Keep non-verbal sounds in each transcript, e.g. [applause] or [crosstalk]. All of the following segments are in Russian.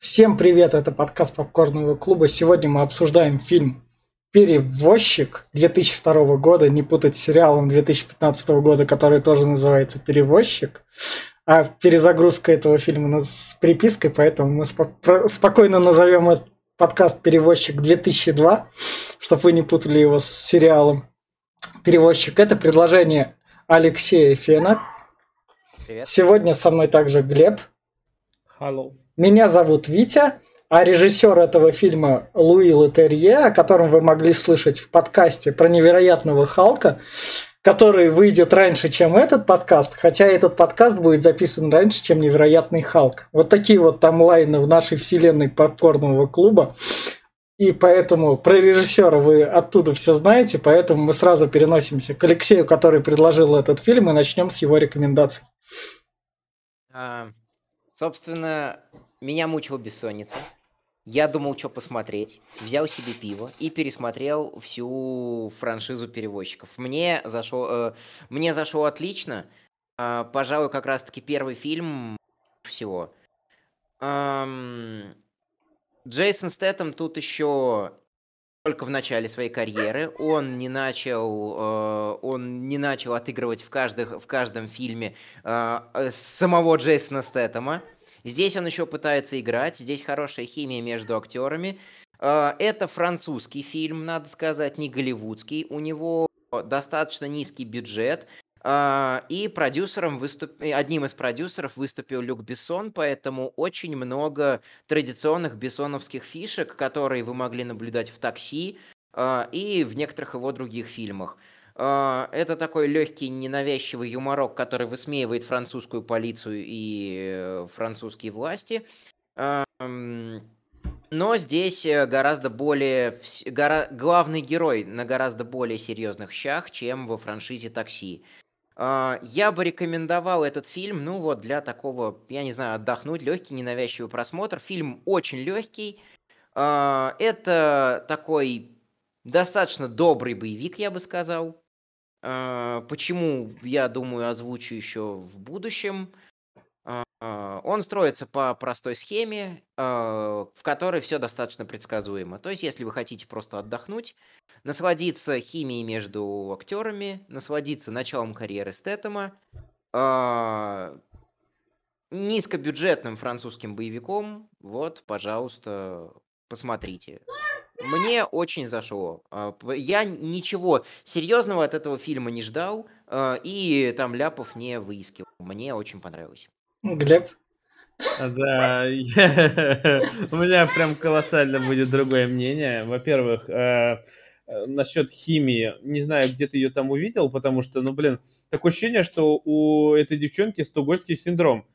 Всем привет, это подкаст Попкорного клуба. Сегодня мы обсуждаем фильм «Перевозчик» 2002 года, не путать с сериалом 2015 года, который тоже называется «Перевозчик». А перезагрузка этого фильма с припиской, поэтому мы спо- спокойно назовем этот подкаст «Перевозчик 2002», чтобы вы не путали его с сериалом «Перевозчик». Это предложение Алексея Фена. Привет. Сегодня со мной также Глеб. Hello. Меня зовут Витя, а режиссер этого фильма Луи Летерье, о котором вы могли слышать в подкасте про невероятного Халка, который выйдет раньше, чем этот подкаст, хотя этот подкаст будет записан раньше, чем невероятный Халк. Вот такие вот таймлайны в нашей вселенной попкорного клуба. И поэтому про режиссера вы оттуда все знаете, поэтому мы сразу переносимся к Алексею, который предложил этот фильм, и начнем с его рекомендаций. А, собственно, меня мучила бессонница. Я думал, что посмотреть. Взял себе пиво и пересмотрел всю франшизу перевозчиков. Мне зашло, э, мне зашло отлично. Э, пожалуй, как раз-таки первый фильм всего. Эм, Джейсон Стэттем тут еще только в начале своей карьеры. Он не начал, э, он не начал отыгрывать в, каждых, в каждом фильме э, самого Джейсона Стэттема. Здесь он еще пытается играть, здесь хорошая химия между актерами. Э, это французский фильм, надо сказать, не голливудский. У него достаточно низкий бюджет. Uh, и продюсером выступ... одним из продюсеров выступил Люк Бессон, поэтому очень много традиционных бессоновских фишек, которые вы могли наблюдать в «Такси» uh, и в некоторых его других фильмах. Uh, это такой легкий, ненавязчивый юморок, который высмеивает французскую полицию и французские власти. Но здесь э, гораздо более... Гора... Главный герой на гораздо более серьезных щах, чем во франшизе «Такси». А, я бы рекомендовал этот фильм, ну вот для такого, я не знаю, отдохнуть, легкий, ненавязчивый просмотр. Фильм очень легкий. А, это такой достаточно добрый боевик, я бы сказал. А, почему, я думаю, озвучу еще в будущем. Он строится по простой схеме, в которой все достаточно предсказуемо. То есть, если вы хотите просто отдохнуть, насладиться химией между актерами, насладиться началом карьеры Стэттема, низкобюджетным французским боевиком, вот, пожалуйста, посмотрите. Мне очень зашло. Я ничего серьезного от этого фильма не ждал, и там ляпов не выискивал. Мне очень понравилось. Глеб? Да, [laughs] я... у меня прям колоссально будет другое мнение. Во-первых, э, насчет химии, не знаю, где ты ее там увидел, потому что, ну, блин, такое ощущение, что у этой девчонки стокгольмский синдром.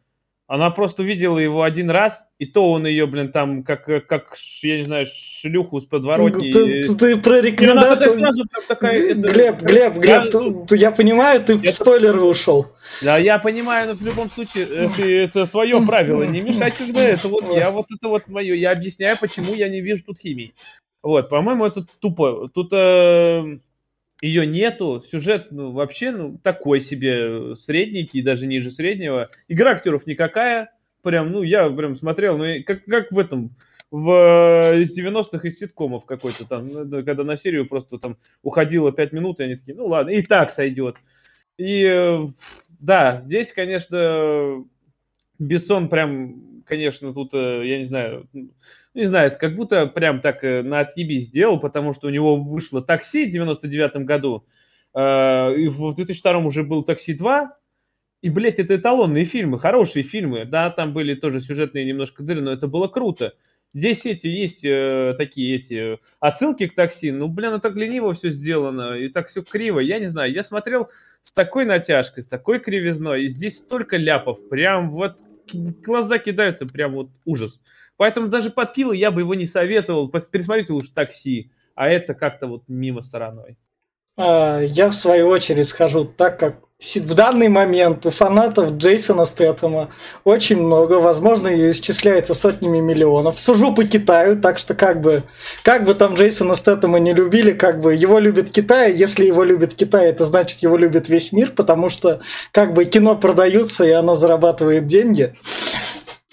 Она просто увидела его один раз, и то он ее, блин, там, как, как я не знаю, шлюху с подворотни. Ты, ты про рекомендацию... Сразу, такая, это... Глеб, Глеб, Глеб, я, ты, я понимаю, ты это... в спойлеры ушел. Да, я понимаю, но в любом случае, это, это твое правило, не мешать, когда это вот, я вот это вот мое, я объясняю, почему я не вижу тут химии. Вот, по-моему, это тупо. Тут э, ее нету, сюжет ну, вообще ну, такой себе средненький, даже ниже среднего. Игра актеров никакая, прям, ну, я прям смотрел, ну, как, как в этом, в, из 90-х из ситкомов какой-то там, ну, когда на серию просто там уходило 5 минут, и они такие, ну, ладно, и так сойдет. И, да, здесь, конечно, Бессон прям, конечно, тут, э, я не знаю, не знаю, как будто прям так э, на отъеби сделал, потому что у него вышло «Такси» в 99 году, э, и в 2002 уже был «Такси 2», и, блядь, это эталонные фильмы, хорошие фильмы. Да, там были тоже сюжетные немножко дыры, но это было круто. Здесь эти есть э, такие эти отсылки к такси. Ну, блин, ну так лениво все сделано, и так все криво. Я не знаю, я смотрел с такой натяжкой, с такой кривизной, и здесь столько ляпов. Прям вот глаза кидаются, прям вот ужас. Поэтому даже под пиво я бы его не советовал. Пересмотрите лучше такси. А это как-то вот мимо стороной. А, я в свою очередь скажу так, как в данный момент у фанатов Джейсона Стэттема очень много, возможно, и исчисляется сотнями миллионов. Сужу по Китаю, так что как бы, как бы там Джейсона Стэттема не любили, как бы его любит Китай, если его любит Китай, это значит его любит весь мир, потому что как бы кино продаются, и оно зарабатывает деньги.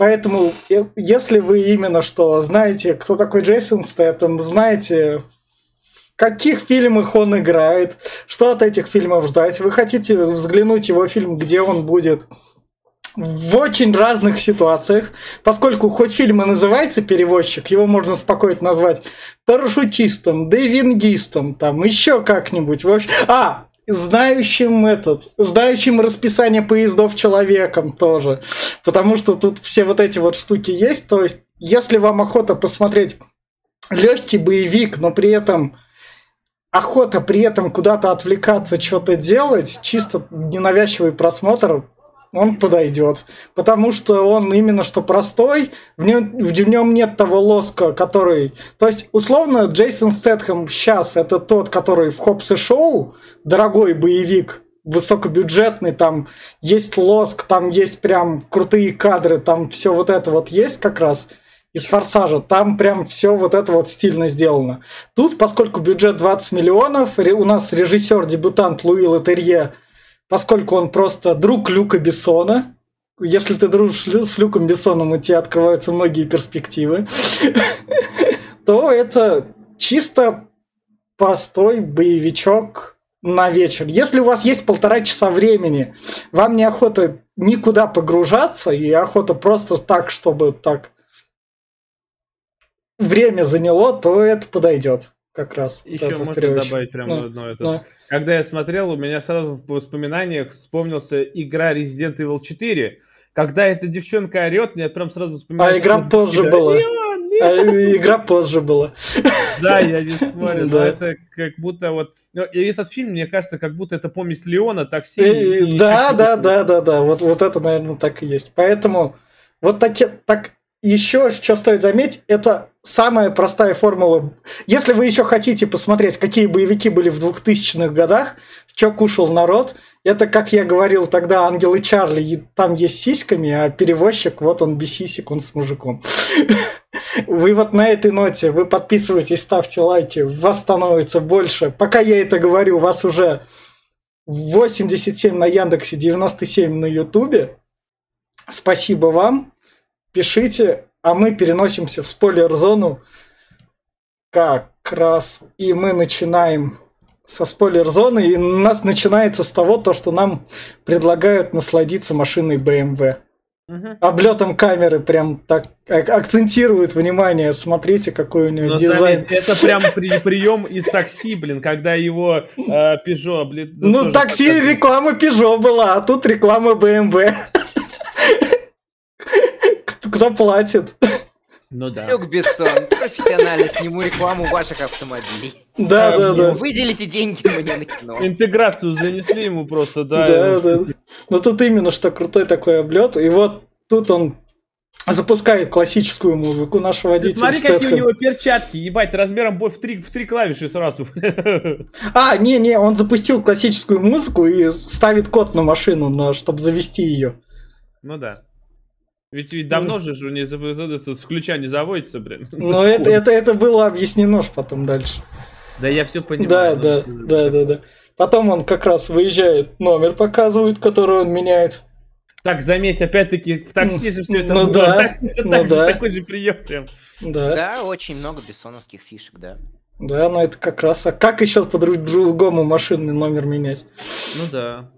Поэтому, э, если вы именно что знаете, кто такой Джейсон Стэттем, знаете, в каких фильмах он играет, что от этих фильмов ждать, вы хотите взглянуть его фильм, где он будет в очень разных ситуациях, поскольку хоть фильм и называется «Перевозчик», его можно спокойно назвать парашютистом, дейвингистом, там еще как-нибудь. В общем, а, знающим этот, знающим расписание поездов человеком тоже. Потому что тут все вот эти вот штуки есть. То есть, если вам охота посмотреть легкий боевик, но при этом охота при этом куда-то отвлекаться, что-то делать, чисто ненавязчивый просмотр, он подойдет. Потому что он именно что простой, в нем, в нем нет того лоска, который... То есть, условно, Джейсон Стэтхэм сейчас это тот, который в Хопс и Шоу, дорогой боевик, высокобюджетный, там есть лоск, там есть прям крутые кадры, там все вот это вот есть как раз из «Форсажа», там прям все вот это вот стильно сделано. Тут, поскольку бюджет 20 миллионов, у нас режиссер-дебютант Луи Латерье поскольку он просто друг Люка Бессона. Если ты дружишь с Люком Бессоном, у тебя открываются многие перспективы, [laughs] то это чисто простой боевичок на вечер. Если у вас есть полтора часа времени, вам не охота никуда погружаться, и охота просто так, чтобы так время заняло, то это подойдет как раз. Еще можно привычка. добавить прям ну, одно это. Ну. Когда я смотрел, у меня сразу в воспоминаниях вспомнился игра Resident Evil 4. Когда эта девчонка орет, мне прям сразу вспоминается... А игра позже была. А игра позже была. Да, я не смотрю, но это как будто вот... Ну, и этот фильм, мне кажется, как будто это помесь Леона так сильно... Да, [laughs] да, да, да, да, вот, вот это, наверное, так и есть. Поэтому вот таки, так еще что стоит заметить, это самая простая формула. Если вы еще хотите посмотреть, какие боевики были в 2000-х годах, что кушал народ, это, как я говорил тогда, Ангелы Чарли, там есть сиськами, а перевозчик, вот он без сисек, он с мужиком. [laughs] Вы вот на этой ноте, вы подписывайтесь, ставьте лайки, вас становится больше. Пока я это говорю, вас уже 87 на Яндексе, 97 на Ютубе. Спасибо вам пишите, а мы переносимся в спойлер-зону как раз, и мы начинаем со спойлер-зоны, и у нас начинается с того, то, что нам предлагают насладиться машиной BMW. Угу. Облетом камеры прям так акцентирует внимание. Смотрите, какой у него Но дизайн. Заметь, это прям при, прием из такси, блин, когда его э, Peugeot облет... Ну, такси реклама Peugeot была, а тут реклама BMW. Кто платит? Ну да. Люк Бессон, профессионально сниму рекламу ваших автомобилей. Да, да, да. Выделите деньги мне на кино. Интеграцию занесли ему просто, да. Да, да. Ну тут именно что крутой такой облет. И вот тут он запускает классическую музыку нашего водителя. Смотри, Стэтхэм. какие у него перчатки, ебать, размером в три, в три клавиши сразу. [laughs] А, не-не, он запустил классическую музыку и ставит код на машину, на, чтобы завести ее. Ну да. Ведь, ведь давно же не это, с ключа не заводится, блин. Но это, это, это было объяснено ж потом дальше. Да, я все понимаю. Да, да, да, да, да. Потом он как раз выезжает, номер показывает, который он меняет. Так, заметь, опять-таки, в такси же все это ну, было. Да. Такси ну, так да. такой же прием прям. Да. да, очень много бессоновских фишек, да. Да, но это как раз... А как еще по-другому машинный номер менять? Ну да.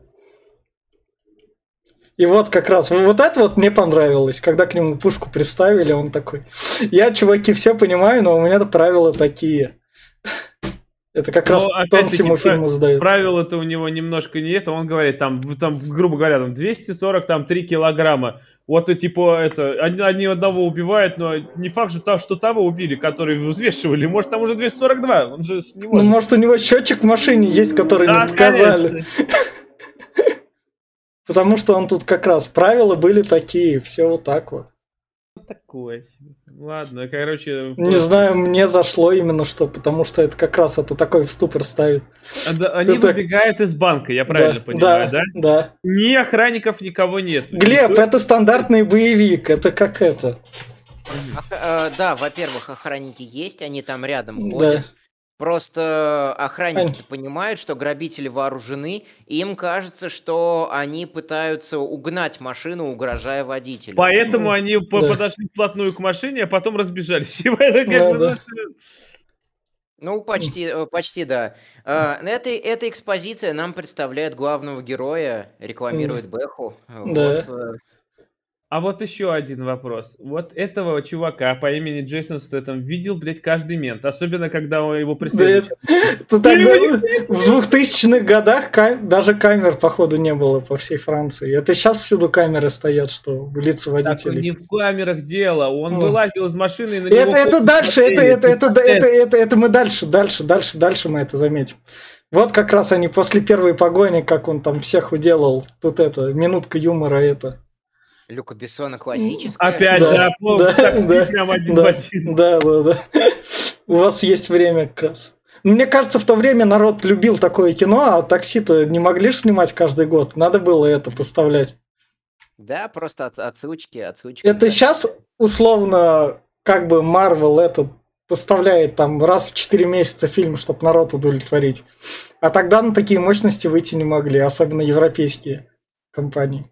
И вот как раз вот это вот мне понравилось, когда к нему пушку приставили, он такой, я, чуваки, все понимаю, но у меня-то правила такие. Это как но, раз тон всему фильму задает. Правила-то у него немножко не это, он говорит, там, там грубо говоря, там 240, там 3 килограмма. Вот и типа это, они, они одного убивают, но не факт же, что того убили, который взвешивали. Может, там уже 242, он же не может. Ну, может, у него счетчик в машине есть, который да, не показали. Потому что он тут как раз правила были такие, все вот так вот. Такое себе. Ладно, короче... Не знаю, мне зашло именно что, потому что это как раз это такой в ступор ставит. А, да, они это... выбегают из банка, я правильно да, понимаю, да? Да, да. Ни охранников, никого нет. Глеб, Никто... это стандартный боевик, это как это. А, э, да, во-первых, охранники есть, они там рядом ходят. Да. Просто охранники понимают, что грабители вооружены, и им кажется, что они пытаются угнать машину, угрожая водителю. Поэтому Ну, они да. подошли вплотную к машине, а потом разбежались. [laughs] Да, да. ну, Ну, почти, э, почти да. Э, Эта, эта экспозиция нам представляет главного героя, рекламирует Бэху. Да. Вот, э, А вот еще один вопрос. Вот этого чувака по имени Джейсон Стэттем видел, блядь, каждый мент. Особенно, когда он его преследует. [laughs] в 2000-х годах даже камер, походу, не было по всей Франции. Это сейчас всюду камеры стоят, что лица он водителей. не в камерах дело. Он Ну. вылазил из машины и на Это, него... это дальше, это, это, это, это, это мы дальше, дальше, дальше, дальше мы это заметим. Вот как раз они после первой погони, как он там всех уделал, тут это, минутка юмора это. Люка Бессона классическая. Опять, Да, да, да, такси да, прям один да, в один. Да, да, да. У вас есть время как раз. Мне кажется, в то время народ любил такое кино, а такси-то не могли же снимать каждый год. Надо было это поставлять. Да, просто от- отсылочки, отсылочки. Это сейчас условно как бы Марвел этот поставляет там раз в 4 месяца фильм, чтобы народ удовлетворить. А тогда на такие мощности выйти не могли, особенно европейские компании.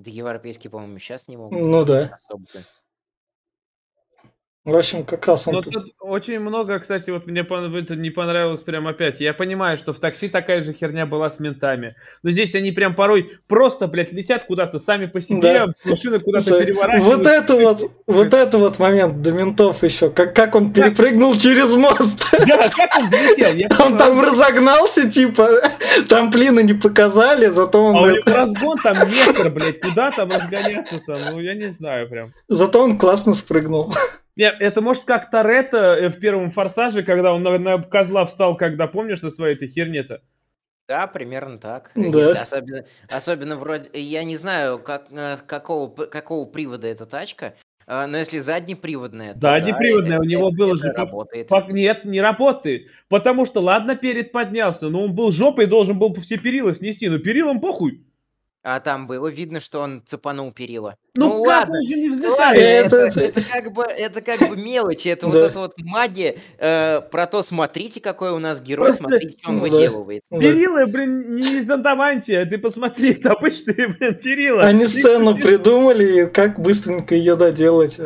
Да европейские, по-моему, сейчас не могут. Ну да. особо-то. В общем, как раз он Но тут- тут очень много, кстати, вот мне это не понравилось прям опять. Я понимаю, что в такси такая же херня была с ментами. Но здесь они прям порой просто, блядь, летят куда-то сами по себе, Да. машины куда-то Да. переворачивают. Вот это вот, вот это вот момент до ментов еще. Как, как он перепрыгнул через мост. Да, как он взлетел? Я Он там разогнался, типа, [laughs] трамплины не показали, зато А у он, него разгон там метр, блядь, куда там разгоняться там? Ну, я не знаю прям. зато он классно спрыгнул. Не, это может как Торетто э, в первом «Форсаже», когда он на, на козла встал, когда, помнишь, на своей этой херне-то? Да, примерно так. Да. Если особенно, особенно вроде, я не знаю, как, э, какого, какого привода эта тачка, э, но если заднеприводная, то Заднеприводная, да, у него это- было это же по- работает. Пак- Нет, не работает. Потому что, ладно, перед поднялся, но он был жопой, должен был все перила снести. Но перилам похуй. А там было видно, что он цепанул перила. Ну, Ну, как ладно. он же не Ладно, взлетает? Это- это, это- как бы это как бы мелочи, это вот эта вот магия э, про то, смотрите, какой у нас герой, Просто- смотрите, что он Ну да. выделывает. Перила, блин, не из адамантия. Ты посмотри, это обычные, блин, перила. Они сцену придумали, и как быстренько ее доделать.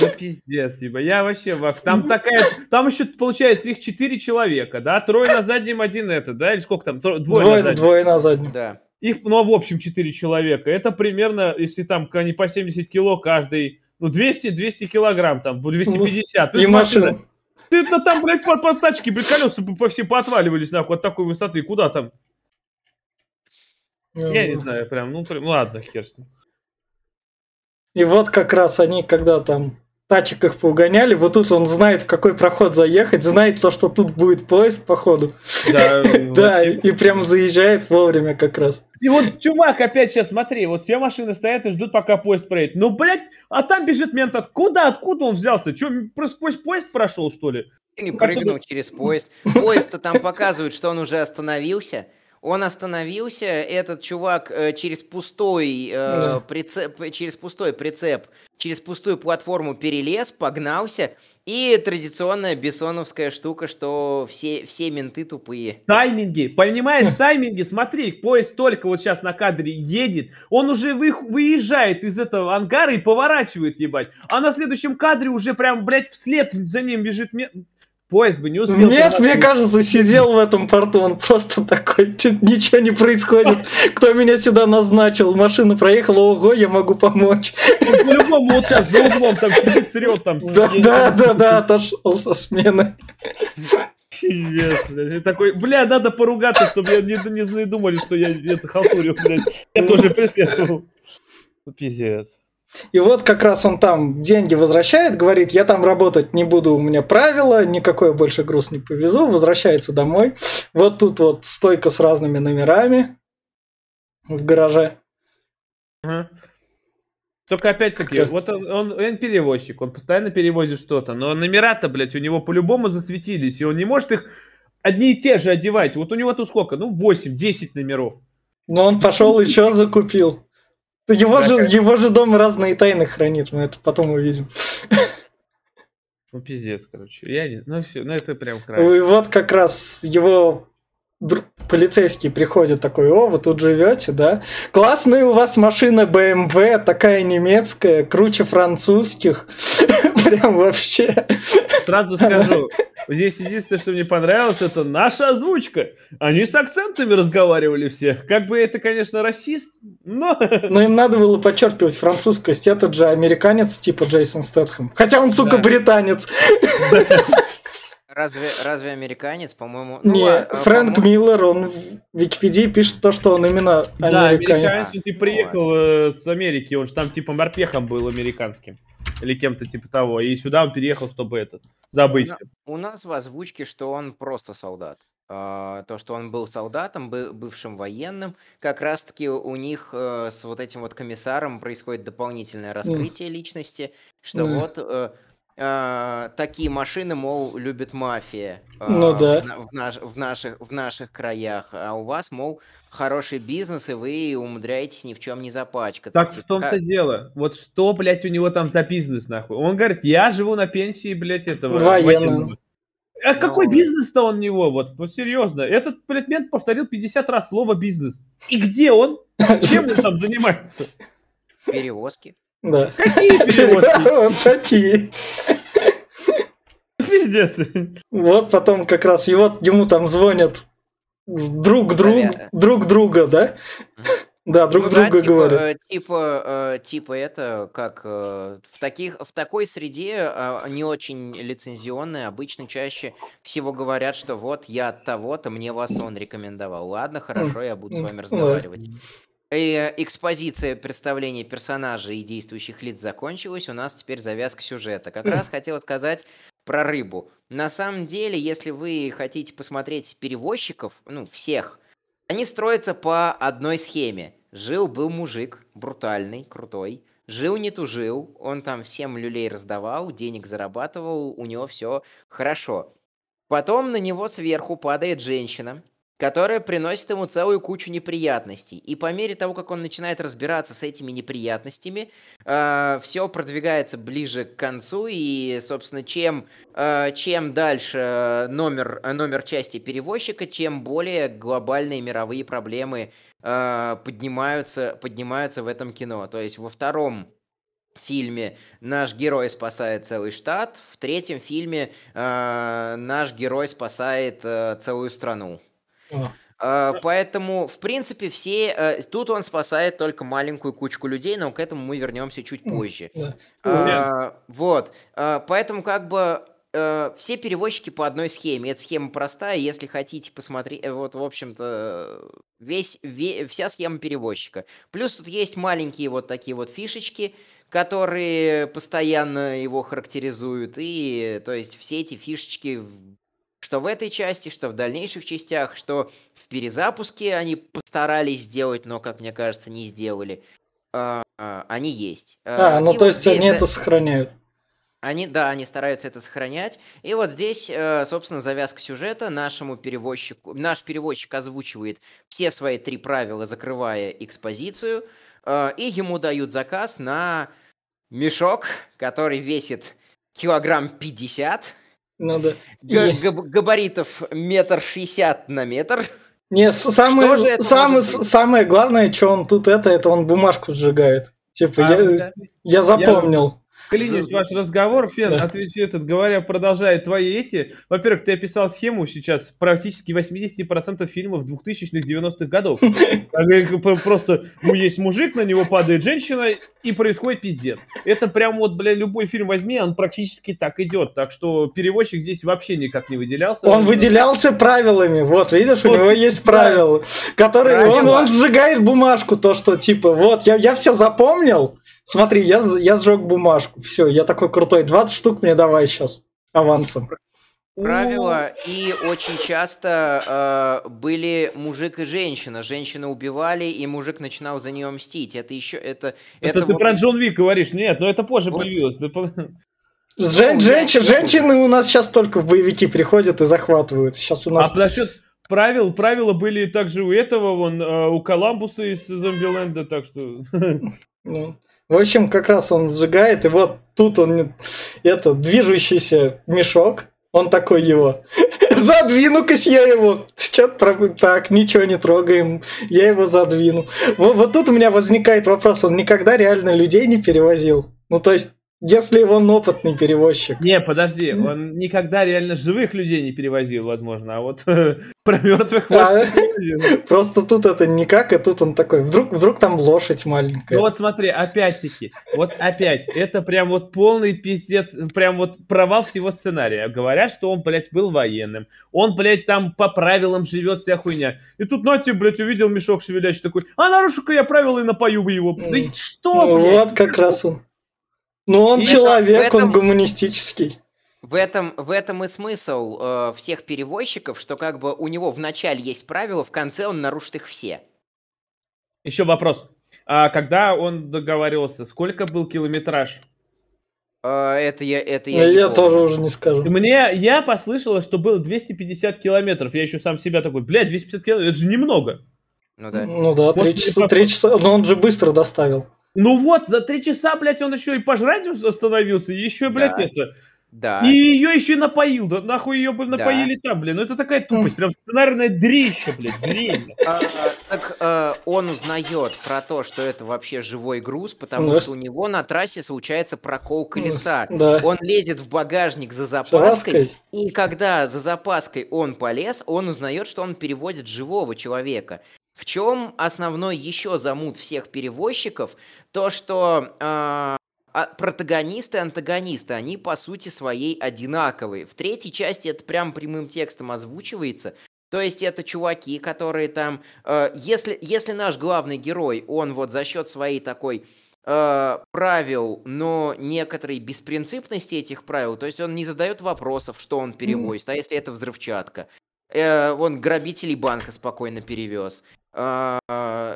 Ну, пиздец, ебо. Я вообще... во- Там такая... Там еще, получается, их четыре человека, да? Трое на заднем, один это, да? Или сколько там? Тро- Двое, на Двое, заднем. двое на заднем. Да. Их, ну, в общем, 4 человека. Это примерно, если там они по 70 кило каждый, ну, 200, 200 килограмм, там, 250. То И машина- машина. Ты это там, блядь, по, по тачке, блядь, колеса по, по все поотваливались, нахуй, от такой высоты. Куда там? Я не знаю, прям, ну, прям, ладно, хер с ним. И вот как раз они, когда там тачек их поугоняли, вот тут он знает, в какой проход заехать, знает то, что тут будет поезд, походу. Да, [laughs] Да, и прям заезжает вовремя как раз. И вот, чувак, опять сейчас, смотри, вот все машины стоят и ждут, пока поезд проедет. Ну, блядь, а там бежит мент. Откуда, откуда он взялся? Че, сквозь поезд прошел, что ли? Или Ну, прыгнул через поезд. Поезд-то там показывает, что он уже остановился. Он остановился, этот чувак э, через пустой э, Да. прицеп, через пустой прицеп, через пустую платформу перелез, погнался. И традиционная бессоновская штука, что все, все менты тупые. Тайминги, понимаешь, [laughs] тайминги, смотри, поезд только вот сейчас на кадре едет, он уже вы- выезжает из этого ангара и поворачивает, ебать. А на следующем кадре уже прям, блядь, вслед за ним бежит... Поезд бы не успел. Нет, туда мне кажется, сидел в этом порту, он просто такой, «Чё- ничего не происходит. Кто меня сюда назначил? Машина проехала, ого, я могу помочь. Он по-любому вот сейчас за углом там сидит, срет там. Да, да, да, да, отошел со смены. Пиздец, блядь. И такой, бля, надо поругаться, чтобы я не, не, не думали, что я это халтурил, блядь. Я тоже преследовал. Пиздец. И вот как раз он там деньги возвращает, говорит, я там работать не буду, у меня правила, никакой больше груз не повезу, возвращается домой. Вот тут вот стойка с разными номерами в гараже. Ага. Только опять-таки, Как- вот он, он, он перевозчик, он постоянно перевозит что-то, но номера-то, блядь, у него по-любому засветились, и он не может их одни и те же одевать. Вот у него тут сколько? Ну, 8-10 номеров. Но он пошел еще закупил. Его же, его же дом разные тайны хранит, мы это потом увидим. [laughs] Ну, пиздец, короче. Я не... Ну, все, ну это прям край. И вот как раз его дру- полицейский приходит такой, о, вы тут живете, да? Классная у вас машина BMW, такая немецкая, круче французских. [laughs] Прям вообще. Сразу скажу, здесь единственное, что мне понравилось, это наша озвучка. Они с акцентами разговаривали все. Как бы это, конечно, расист, но... Но им надо было подчеркивать французскость. Этот же американец типа Джейсон Стэтхэм. Хотя он, сука, Да. британец. Разве, разве американец, по-моему... Не, а, Фрэнк по-моему, Миллер, он в Википедии пишет то, что он именно Да, американец. американец, он типа приехал э, с Америки, он же там типа морпехом был американским. Или кем-то типа того. И сюда он переехал, чтобы этот, забыть. На- У нас в озвучке, что он просто солдат. А, То, что он был солдатом, бы- бывшим военным, как раз-таки у них э, с вот этим вот комиссаром происходит дополнительное раскрытие личности, что вот э, такие машины, мол, любит мафия Ну а, да. в в наш- в наших, в наших краях, а у вас, мол, хороший бизнес, и вы умудряетесь ни в чем не запачкаться. Так в Типа, том-то как- дело. Вот что, блядь, у него там за бизнес, нахуй? Он говорит, я живу на пенсии, блядь, этого Военного. А какой Ну, бизнес-то он у него? Вот, ну серьезно. Этот предмет повторил 50 раз слово бизнес. И где он? Чем он там занимается? перевозки. Да. Какие [laughs] перевозки? [laughs] Вот такие. [laughs] Пиздец. Вот потом как раз его, ему там звонят друг другу, Наверное. друг друга, да? Да, друг Ну да, друга типа, говорят. э, типа, э, типа это как э, в таких, в такой среде э, не очень лицензионной, обычно чаще всего говорят, что вот я от того-то, мне вас он рекомендовал. Ладно, хорошо, я буду с вами да. разговаривать. Э, экспозиция представления персонажей и действующих лиц закончилась, у нас теперь завязка сюжета. Как раз [laughs] хотел сказать про рыбу. На самом деле, если вы хотите посмотреть перевозчиков, ну, всех, они строятся по одной схеме. Жил-был мужик, брутальный, крутой. Жил не тужил, он там всем люлей раздавал, денег зарабатывал, у него все хорошо. Потом на него сверху падает женщина, которая приносит ему целую кучу неприятностей. И по мере того, как он начинает разбираться с этими неприятностями, все продвигается ближе к концу. И, собственно, чем, э, чем дальше номер, э, номер части перевозчика, тем более глобальные мировые проблемы э, поднимаются, поднимаются в этом кино. То есть во втором фильме наш герой спасает целый штат, в третьем фильме э, наш герой спасает э, целую страну. О, А, Поэтому, в принципе, все... э, Тут он спасает только маленькую кучку людей, но к этому мы вернемся чуть позже. да. А, Вот. А, Поэтому, как бы, э, все перевозчики по одной схеме. Эта схема простая, если хотите посмотреть... э, Вот, в общем-то, весь, ве- вся схема перевозчика. Плюс тут есть маленькие вот такие вот фишечки, которые постоянно его характеризуют. И, то есть, все эти фишечки что в этой части, что в дальнейших частях, что в перезапуске они постарались сделать, но, как мне кажется, не сделали. а, а, они есть. А, А, ну и то вот есть здесь, они да, это сохраняют. они, да, они стараются это сохранять. И вот здесь, э, собственно, завязка сюжета. Нашему перевозчику, наш перевозчик озвучивает все свои три правила, закрывая экспозицию, э, и ему дают заказ на мешок, который весит килограмм 50, Ну га- И- габ- габаритов метр шестьдесят на метр. Не, самое, же самое, самое главное, что он тут это, это он бумажку сжигает. Типа, А, я, да. я запомнил. Клянусь, ваш разговор, Фен, Да. отвечу этот, говоря, продолжая твои эти. Во-первых, ты описал схему сейчас практически 80% фильмов 2000-х, 90-х годов. [laughs] Просто ну, есть мужик, на него падает женщина, и происходит пиздец. Это прям вот, бля, любой фильм возьми, он практически так идет. Так что перевозчик здесь вообще никак не выделялся. Он выделялся правилами. Вот, видишь, у него есть правила, которые он, он сжигает бумажку, то, что типа, вот, я, я все запомнил. Смотри, я, я сжег бумажку. Все, я такой крутой. 20 штук мне давай сейчас авансом. Правила, и очень часто э, были мужик и женщина. Женщину убивали, и мужик начинал за нее мстить. Это еще... Это, Это, ты вот- про Джон Вик говоришь? Нет, но это позже Вот. появилось. Жен- женщин- женщины у нас сейчас только в боевики приходят и захватывают. Сейчас у нас... А насчет правил, правила были также у этого, вон, э, у Коламбуса из Зомбиленда, так что... ну, В общем, как раз он сжигает, и вот тут он, это, движущийся мешок, он такой его. [laughs] Задвину-ка я его. Что-то так, ничего не трогаем. Я его задвину. Вот, вот тут у меня возникает вопрос. Он никогда реально людей не перевозил. Ну, то есть, если он опытный перевозчик. Не, подожди, он никогда реально живых людей не перевозил, возможно, а вот [laughs] про мертвых а, Просто тут это никак, и тут он такой, вдруг, вдруг там лошадь маленькая. Ну вот смотри, опять-таки, вот опять, это прям вот полный пиздец, прям вот провал всего сценария. Говорят, что он, блядь, был военным, он, блядь, там по правилам живет, вся хуйня. И тут Нати, блядь, увидел мешок шевелящий такой, а нарушу-ка я правила и напою бы его. Да что, ну блядь? Вот как раз он. Ну, он и человек, этом, он гуманистический. В этом, в этом и смысл э, всех перевозчиков, что как бы у него в начале есть правила, в конце он нарушит их все. Еще вопрос. А когда он договаривался, сколько был километраж? А, это я, это я. Я тоже уже не скажу. Мне я послышала, что было 250 километров. Я еще сам себя такой, блядь, 250 километров, это же немного. Ну да. Ну да, три часа, три часа, но он же быстро доставил. Ну вот, за три часа, блядь, он еще и пожрать остановился, и еще, блядь, да. это... Да. И ее еще и напоил, да нахуй ее бы напоили да. там, блин, ну это такая тупость, прям сценарная дрища, блядь, дрень. А, так а, он узнает про то, что это вообще живой груз, потому ну, что у него на трассе случается прокол колеса. Да. Он лезет в багажник за запаской, и когда за запаской он полез, он узнает, что он перевозит живого человека. В чем основной еще замут всех перевозчиков? То, что э, протагонисты и антагонисты, они по сути своей одинаковые. В третьей части это прям прямым текстом озвучивается. То есть это чуваки, которые там... Э, если, если наш главный герой, он вот за счет своей такой э, правил, но некоторой беспринципности этих правил, то есть он не задает вопросов, что он перевозит, mm. а если это взрывчатка. Э, он грабителей банка спокойно перевез. А,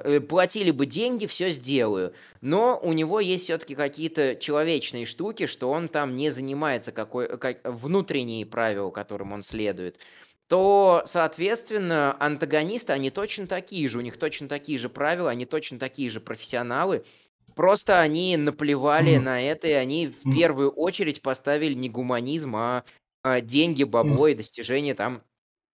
э, платили бы деньги, все сделаю. Но у него есть все-таки какие-то человечные штуки, что он там не занимается какой, как, внутренние правила, которым он следует то, соответственно, антагонисты, они точно такие же, у них точно такие же правила, они точно такие же профессионалы, просто они наплевали mm. на это, и они в mm. первую очередь поставили не гуманизм, а, а деньги, бабло mm. и достижение там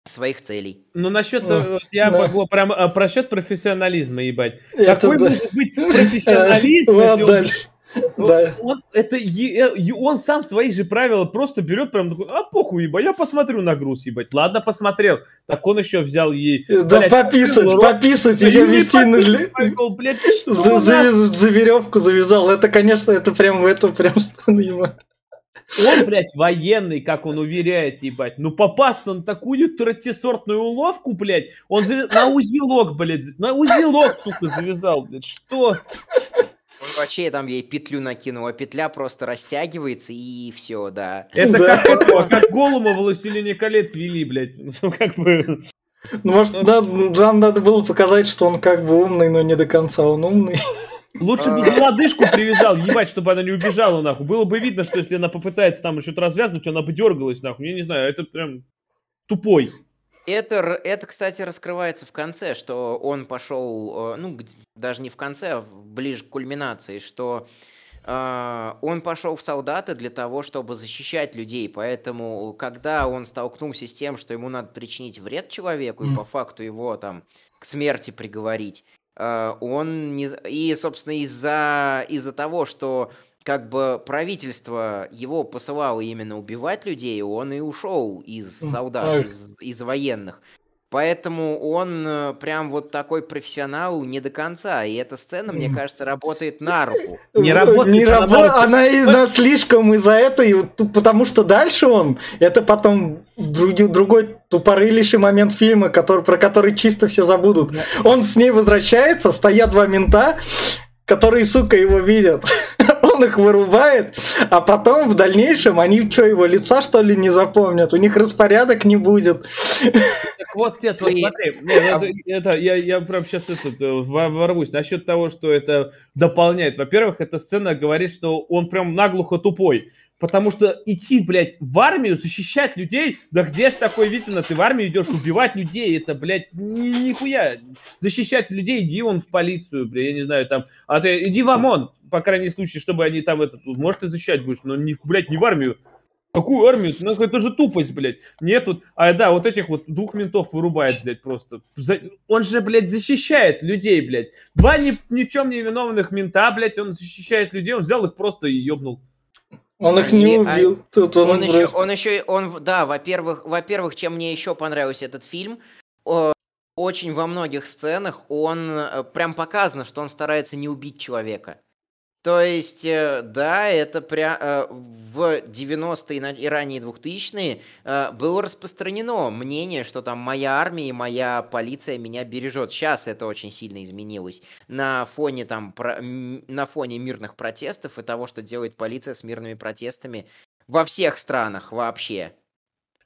своих целей. Ну, насчет, О, я да. могу прям а, про счет профессионализма, ебать. Это Какой да. может быть профессионализм, если он... Да. Он, это, э, он сам свои же правила просто берет прям такой, а похуй, ебать, я посмотрю на груз, ебать. Ладно, посмотрел. Так он еще взял ей... Да блядь, пописать, рот, пописать, ее вести на... За, за, за веревку завязал. Это, конечно, это прям, это прям... Он, блядь, военный, как он уверяет, ебать. Ну, попасться на такую третисортную уловку, блядь, он зав... на узелок, блядь, на узелок, сука, завязал, блядь. Что? Он вообще там ей петлю накинул, а петля просто растягивается и все, да. Это да. как, это, как Голума в «Властелине колец» вели, блядь. [laughs] Ну, как бы... Ну, может, надо, нам надо было показать, что он как бы умный, но не до конца он умный. Лучше бы за лодыжку привязал, ебать, чтобы она не убежала, нахуй. Было бы видно, что если она попытается там еще развязывать, она бы дергалась, нахуй. Я не знаю, это прям тупой. Это, это, кстати, раскрывается в конце, что он пошел, э, ну, даже не в конце, а ближе к кульминации, что э, он пошел в солдаты для того, чтобы защищать людей, поэтому, когда он столкнулся с тем, что ему надо причинить вред человеку mm. и по факту его там к смерти приговорить, а, он не... И, собственно, из-за из того, что как бы правительство его посылало именно убивать людей, он и ушел из солдат, из, из военных. Поэтому он э, прям вот такой профессионал не до конца. И эта сцена, мне кажется, работает на руку. Не работает. Не рабо... Она и на слишком из-за этого, потому что дальше он, это потом другой тупорылейший момент фильма, который, про который чисто все забудут. Он с ней возвращается, стоят два мента, которые, сука, его видят. Он их вырубает, а потом в дальнейшем они что, его лица, что ли, не запомнят? У них распорядок не будет. Так вот, Тет, вот смотри, это, это, я, я прям сейчас этот, э, ворвусь насчет того, что это дополняет. Во-первых, эта сцена говорит, что он прям наглухо тупой. Потому что идти, блядь, в армию, защищать людей, да где ж такой видно, ты в армию идешь убивать людей, это, блядь, ни, нихуя. Защищать людей, иди он в полицию, блядь, я не знаю, там, а ты иди в ОМОН, по крайней случае, чтобы они там, это, может, и защищать будешь, но, не, блядь, не в армию. Какую армию? Ну, это же тупость, блядь. Нет, вот, а да, вот этих вот двух ментов вырубает, блядь, просто. Он же, блядь, защищает людей, блядь. Два ни, ни в чем не виновных мента, блядь, он защищает людей, он взял их просто и ёбнул. Он их не убил. А, Тут он, он, еще, он еще, он, да, во-первых, во-первых, чем мне еще понравился этот фильм, очень во многих сценах он э, прям показано, что он старается не убить человека. То есть, э, да, это прям э, в 90-е и ранние 2000-е э, было распространено мнение, что там моя армия и моя полиция меня бережет. Сейчас это очень сильно изменилось. На фоне там, на фоне мирных протестов и того, что делает полиция с мирными протестами во всех странах вообще.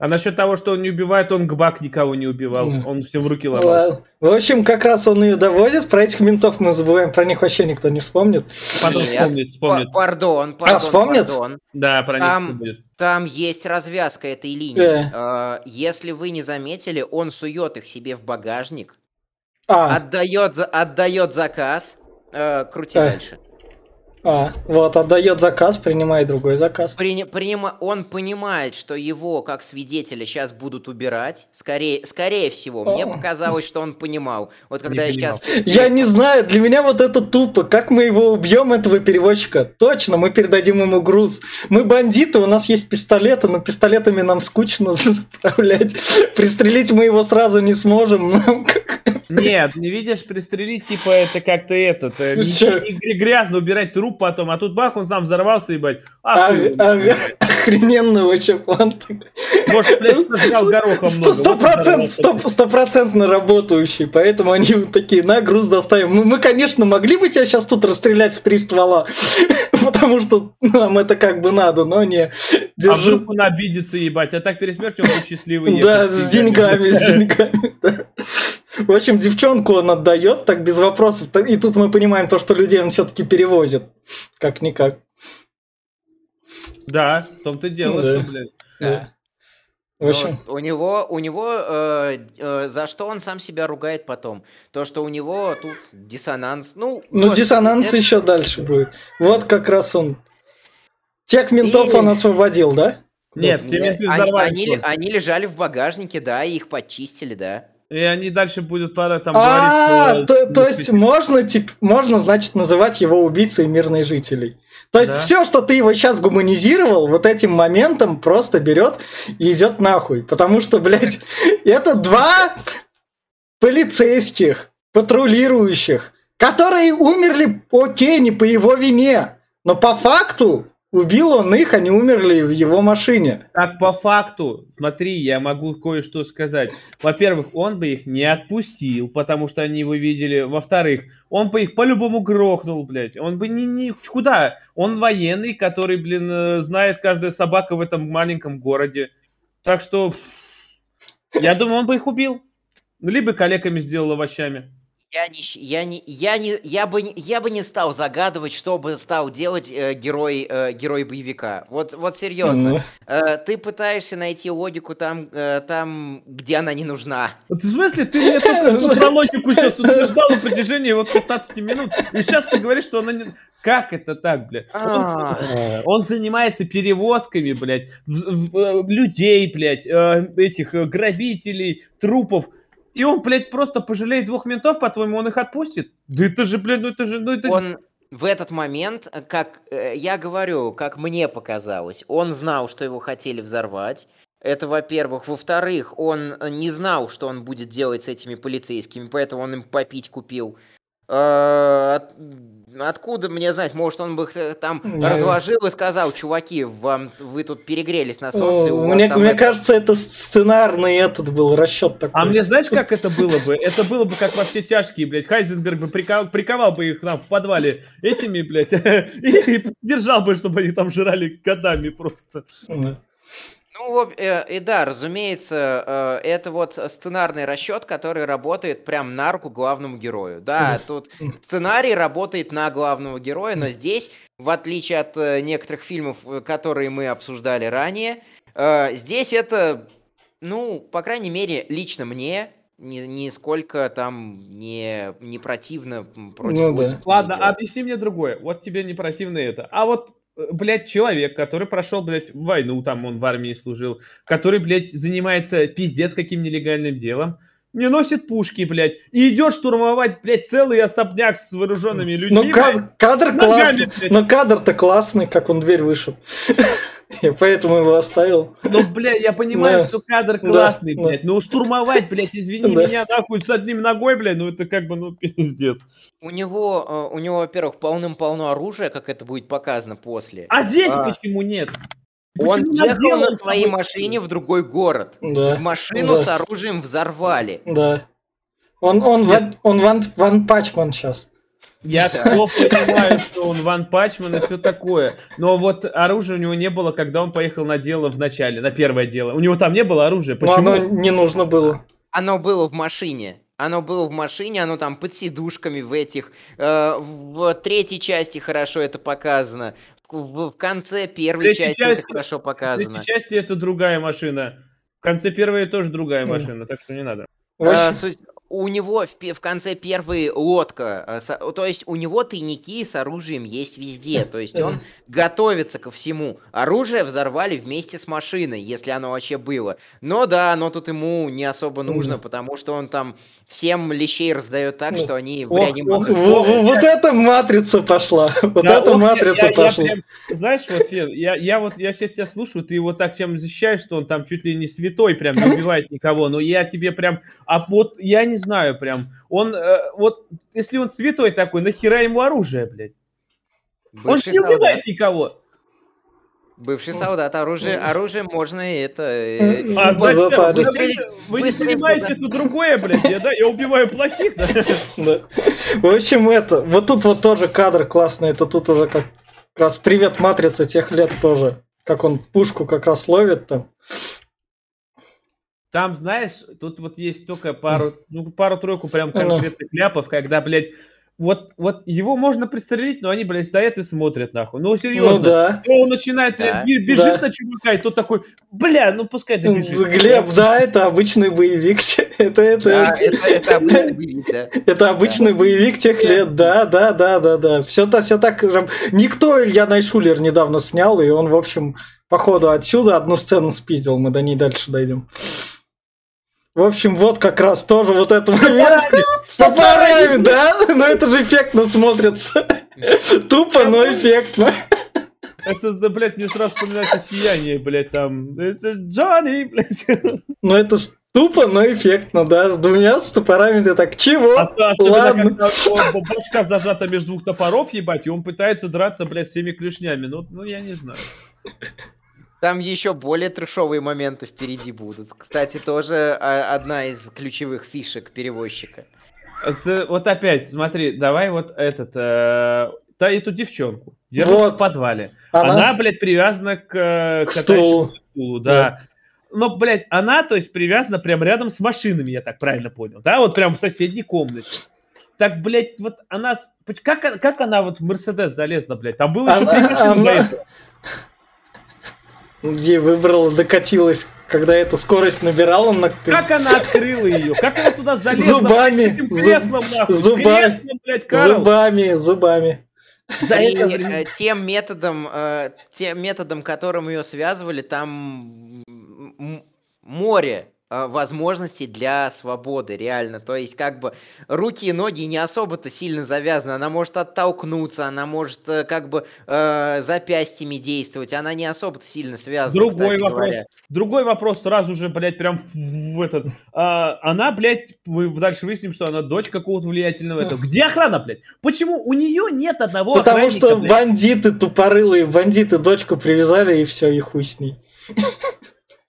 А насчет того, что он не убивает, он гбак никого не убивал. Он всем руки ломал. В общем, как раз он ее доводит. Про этих ментов мы забываем, про них вообще никто не вспомнит. Потом Нет, вспомнит, вспомнит. Пардон, пардон, а, вспомнит? Пардон. Да, про там, них будет. Там есть развязка этой линии. Э. Если вы не заметили, он сует их себе в багажник, а. отдает, отдает заказ. Э, крути а. дальше. А, вот, отдает заказ, принимает другой заказ. При, принима, он понимает, что его как свидетеля сейчас будут убирать. Скорее, скорее всего, мне показалось, что он понимал. Вот когда не я сейчас... Я не знаю, для меня вот это тупо. Как мы его убьем, этого перевозчика? Точно, мы передадим ему груз. Мы бандиты, у нас есть пистолеты, но пистолетами нам скучно [laughs] заправлять. Пристрелить мы его сразу не сможем. Нет, не видишь, пристрелить, типа, это как-то этот, э, грязно убирать потом, а тут бах, он сам взорвался, ебать. А, ага, охрененно вообще план. Может, блядь, сожрал горохом много. Стопроцентно работающий, поэтому они такие, на, груз доставим. Мы, мы, конечно, могли бы тебя сейчас тут расстрелять в три ствола, [laughs] потому что нам это как бы надо, но не. Держи. А вдруг он обидится, ебать, а так перед смертью он счастливый. Да, с деньгами, с деньгами. В общем, девчонку он отдает так без вопросов. И тут мы понимаем то, что людей он все-таки перевозит. Как-никак. Да, в том-то дело, да. что, блядь. Да. В общем... у него, у него э, э, за что он сам себя ругает потом? То, что у него тут диссонанс. Ну, ну вот, диссонанс это... еще дальше будет. Вот как раз он. Тех ментов И... он освободил, да? Нет, те менты они, они, они лежали в багажнике, да, и их почистили, да. И они дальше будут там а, говорить. То, то есть можно, типа, можно, значит, называть его убийцей мирных жителей. То есть да. все, что ты его сейчас гуманизировал, вот этим моментом просто берет и идет нахуй. Потому что, блядь, [laughs] это два полицейских, патрулирующих, которые умерли, окей, не по его вине. Но по факту Убил он их, они умерли в его машине. Так по факту, смотри, я могу кое-что сказать. Во-первых, он бы их не отпустил, потому что они его видели. Во-вторых, он бы их по-любому грохнул, блядь. Он бы не, не... Куда? Он военный, который, блин, э, знает каждая собака в этом маленьком городе. Так что, я думаю, он бы их убил. Либо коллегами сделал овощами. Я не, я не, я не, я бы, я бы не стал загадывать, что бы стал делать э, герой, э, герой боевика. Вот, вот серьезно. Ну. Э, ты пытаешься найти логику там, э, там, где она не нужна. Вот в смысле, ты мне только что про логику сейчас утверждал на протяжении вот 15 минут, и сейчас ты говоришь, что она не... Как это так, блядь? Он, а. он занимается перевозками, блядь, э, людей, блядь, э, этих грабителей, трупов. И он, блядь, просто пожалеет двух ментов, по-твоему, он их отпустит? Да это же, блядь, ну это же... Ну это... Он в этот момент, как э, я говорю, как мне показалось, он знал, что его хотели взорвать. Это, во-первых. Во-вторых, он не знал, что он будет делать с этими полицейскими, поэтому он им попить купил. Э, откуда мне знать, может, он бы там не. разложил и сказал, чуваки, вам вы тут перегрелись на солнце. О, мне мне это... кажется, это сценарный этот был расчет такой. А мне знаешь, [laughs] как это было бы? Это было бы как во все тяжкие, блядь. Хайзенберг бы приковал, приковал бы их нам в подвале этими, блядь, [laughs] и, и держал бы, чтобы они там жрали годами просто. Ну, э, и да, разумеется, э, это вот сценарный расчет, который работает прям на руку главному герою. Да, тут сценарий работает на главного героя, но здесь, в отличие от э, некоторых фильмов, которые мы обсуждали ранее, здесь это, ну, по крайней мере, лично мне ни- нисколько там не, не противно против Ну да. Ладно, делать. объясни мне другое. Вот тебе не противно это. А вот, блядь, человек, который прошел, блядь, войну, там он в армии служил, который, блядь, занимается пиздец каким нелегальным делом, не носит пушки, блядь, и идет штурмовать, блядь, целый особняк с вооруженными людьми. Ну, блядь. кадр, кадр Ногами, классный. Но кадр-то классный, как он дверь вышел. [laughs] Я поэтому его оставил. Ну, блядь, я понимаю, Да. что кадр Да, классный, да. блядь, но штурмовать, блядь, извини Да. меня, нахуй, с одним ногой, блядь, ну это как бы, ну, пиздец. У него, э, у него, во-первых, полным-полно оружия, как это будет показано после. А здесь А. почему нет? Он Почему ехал на своей машине в другой город. Да, Машину да. с оружием взорвали. да. Он, он, ван, он ван, ван Пачман сейчас. Я все понимаю, что он Ван Пачман и все такое. Но вот оружия у него не было, когда он поехал на дело в начале, на первое дело. У него там не было оружия. Но Почему? оно не нужно было. Оно было в машине. Оно было в машине, оно там под сидушками в этих. э, в третьей части хорошо это показано. В, в конце первой Третьей части это части- хорошо В показано. третьей части это другая машина. В конце первой тоже другая машина, так что не надо. В Э, суть- у него в, в конце первой лодка, э, со- то есть у него тайники с оружием есть везде, [laughs] то есть он готовится ко всему. Оружие взорвали вместе с машиной, если оно вообще было. Но да, оно тут ему не особо нужно, потому что он там всем лещей раздает так, что они в реанимацию. Во- во- [laughs] Вот эта матрица пошла. [laughs] Вот эта матрица пошла. знаешь, вот, Фен, я, я вот я сейчас тебя слушаю, ты его так чем защищаешь, что он там чуть ли не святой, прям не убивает никого. Но я тебе прям, а вот я не знаю, прям, он, э, вот, если он святой такой, нахера ему оружие, блядь? Он же Бывший не солдат. убивает никого. Бывший солдат. Оружие, оружие можно и это... М, А зато Вы, Выстрелить- вы не понимаете, это другое, блядь, я, да? Я убиваю плохих, да? Да. В общем, это, вот тут вот тоже кадр классный, это тут уже как раз привет матрица тех лет тоже, как он пушку как раз ловит там. Там, знаешь, тут вот есть только пару, ну, пару-тройку прям Ну. конкретных ляпов, когда, блядь, вот, вот его можно пристрелить, но они, блядь, стоят и смотрят, нахуй. Ну, серьезно. Ну да. То он начинает, Да. бе- бежит Да. на чувака, и тот такой, бля, ну пускай добежит. Глеб, да, это обычный боевик. [laughs] Это, это, Да, это, это обычный боевик, да. это обычный боевик тех лет, да, да, да, да, да. Все, так- все так. Никто Илья Найшулер недавно снял, и он, в общем, походу отсюда одну сцену спиздил, мы до ней дальше дойдем. В общем, вот как раз тоже вот этот момент. С топорами, да? Но это же эффектно смотрится. Тупо, но эффектно. Это, да, блядь, мне сразу вспоминается сияние, блядь, там. Это Джонни, блядь. Ну это ж тупо, но эффектно, да? С двумя с топорами ты так, чего? Особенно, Ладно. когда башка зажата между двух топоров, ебать, и он пытается драться, блядь, всеми клешнями. Ну, ну я не знаю. Там еще более трешовые моменты впереди будут. Кстати, тоже а, одна из ключевых фишек перевозчика. Вот опять, смотри, давай вот этот, э, та, эту девчонку. Держат Вот. в подвале. Она- Она, блядь, привязана к, э, К катающемуся стулу. стулу, да. Но, блядь, она, то есть, привязана прям рядом с машинами, я так правильно понял, да? Вот прям в соседней комнате. Так, блядь, вот она... Как, она- как она вот в Мерседес залезла, блядь? Там было еще три машины она- этого. Где выбрала, докатилась, когда эта скорость набирала на... Как она открыла ее? Как она туда залезла? Зубами, зуб- креслом, нахуй. с зубами, креслом, блядь, Карл. Зубами, зубами. За И это э, тем методом, э, тем методом, которым ее связывали, там море возможностей для свободы, реально. То есть, как бы, руки и ноги не особо-то сильно завязаны. Она может оттолкнуться, она может, э, как бы, э, запястьями действовать. Она не особо-то сильно связана, Другой вопрос. говоря. Другой вопрос сразу же, блядь, прям в, в этот. а, она, блядь, мы дальше выясним, что она дочь какого-то влиятельного этого. Где охрана, блядь? Почему у нее нет одного Потому что блядь? бандиты тупорылые, бандиты дочку привязали, и все, и хуй с ней.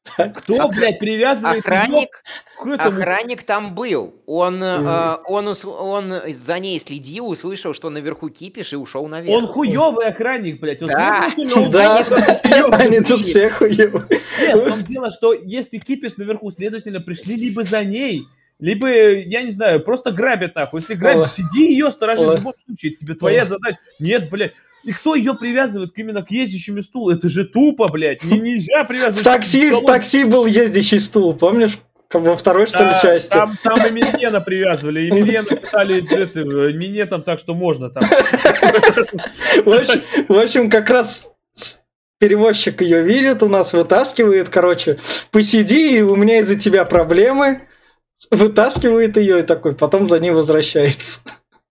[laughs] Кто, блядь, привязывает Охранник, охранник там был. Он, э, он, ус- он за ней следил, услышал, что наверху кипиш и ушел наверх. Он хуёвый охранник, блядь. Он Да. он Да, [laughs] Они тут все хуёвые. Нет, в том дело, что если кипиш наверху, следовательно, пришли либо за ней, либо, я не знаю, просто грабят нахуй. Если грабят, сиди ее сторожи. В любом случае, тебе твоя задача. Нет, блядь. И кто ее привязывает именно к ездящему стулу? Это же тупо, блядь. Не, нельзя В привязывать. такси, в такси был ездящий стул, помнишь? Как Во второй, что ли, части. Там, там и Миньена привязывали, и Миньена пытали это, э, минетом, так что можно там. [laughs] В общем, как раз перевозчик ее видит, у нас вытаскивает, короче, посиди, и у меня из-за тебя проблемы, вытаскивает ее и такой, потом за ней возвращается.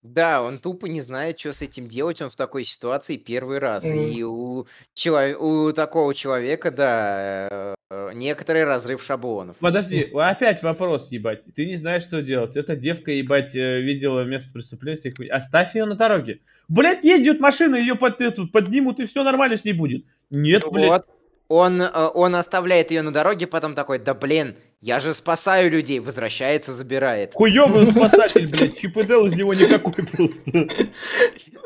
Да, он тупо не знает, что с этим делать. Он в такой ситуации первый раз. Мгм. И у, чело- у такого человека, да, э, некоторый разрыв шаблонов. Подожди, опять вопрос, ебать. Ты не знаешь, что делать. Эта девка, ебать, э, видела место преступления. Оставь ее на дороге. Блять, ездит машина, ее под, эту, поднимут, и все нормально с ней будет. Нет, блядь. Вот. Он, э, он оставляет ее на дороге, потом такой, да блин, я же спасаю людей. Возвращается, забирает. Хуёвый он [laughs] спасатель, блядь. Чип и Дейл из него никакой просто.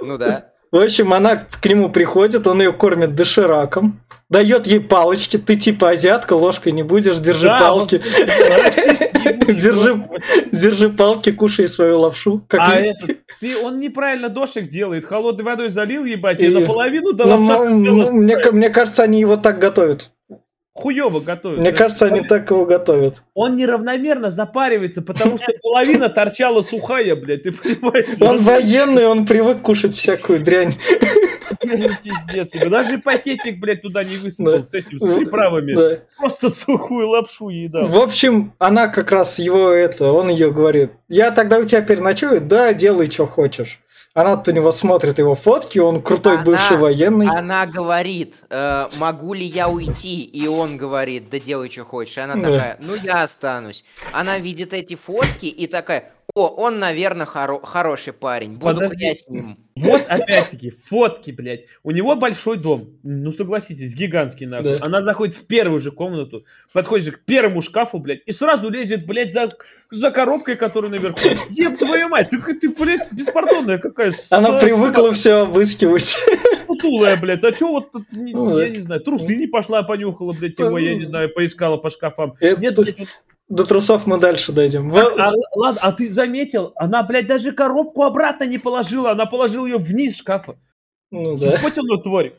Ну да. В общем, она к нему приходит, он ее кормит дошираком, дает ей палочки, ты типа азиатка, ложкой не будешь, держи Да, палки, [laughs] Держи- держи палки, кушай свою лапшу. Как А этот, ты, он неправильно дошек делает. Холодной водой залил, ебать, и наполовину до Ну, мне, ка- мне кажется, они его так готовят. Хуёво готовит. Мне кажется, они так его готовят. Он неравномерно запаривается, потому что половина торчала сухая, блядь, ты понимаешь? Он военный, он привык кушать всякую дрянь. Пиздец. Даже пакетик, блядь, туда не высыпал Да. с этим, с приправами. Да. Просто сухую лапшу едал. В общем, она как раз его это, он ее говорит, я тогда у тебя переночую, да, делай, что хочешь. Она у него смотрит его фотки, он крутой Она- бывший военный. Она говорит, э, могу ли я уйти? И он говорит, да делай, что хочешь. И она такая, ну я останусь. Она видит эти фотки и такая, о, он, наверное, хоро- хороший парень. Буду Подожди. я с ним. Вот опять-таки, фотки, блядь. У него большой дом. Ну, согласитесь, гигантский нахуй. Да. Она заходит в первую же комнату, подходит же к первому шкафу, блядь, и сразу лезет, блядь, за, за коробкой, которая наверху. Еб твою мать, ты, ты блядь, беспардонная какая. Она с- привыкла все обыскивать. Сутулая, блядь, а чё вот тут, не- Ну, я не знаю, трусы не пошла, понюхала, блядь, его, я не знаю, поискала по шкафам. Это- Нет, блядь, вот- До трусов мы дальше дойдем. Во- а, ладно, а ты заметил, она, блядь, даже коробку обратно не положила, она положила ее вниз шкафа. Ну да. Хоть он тварь.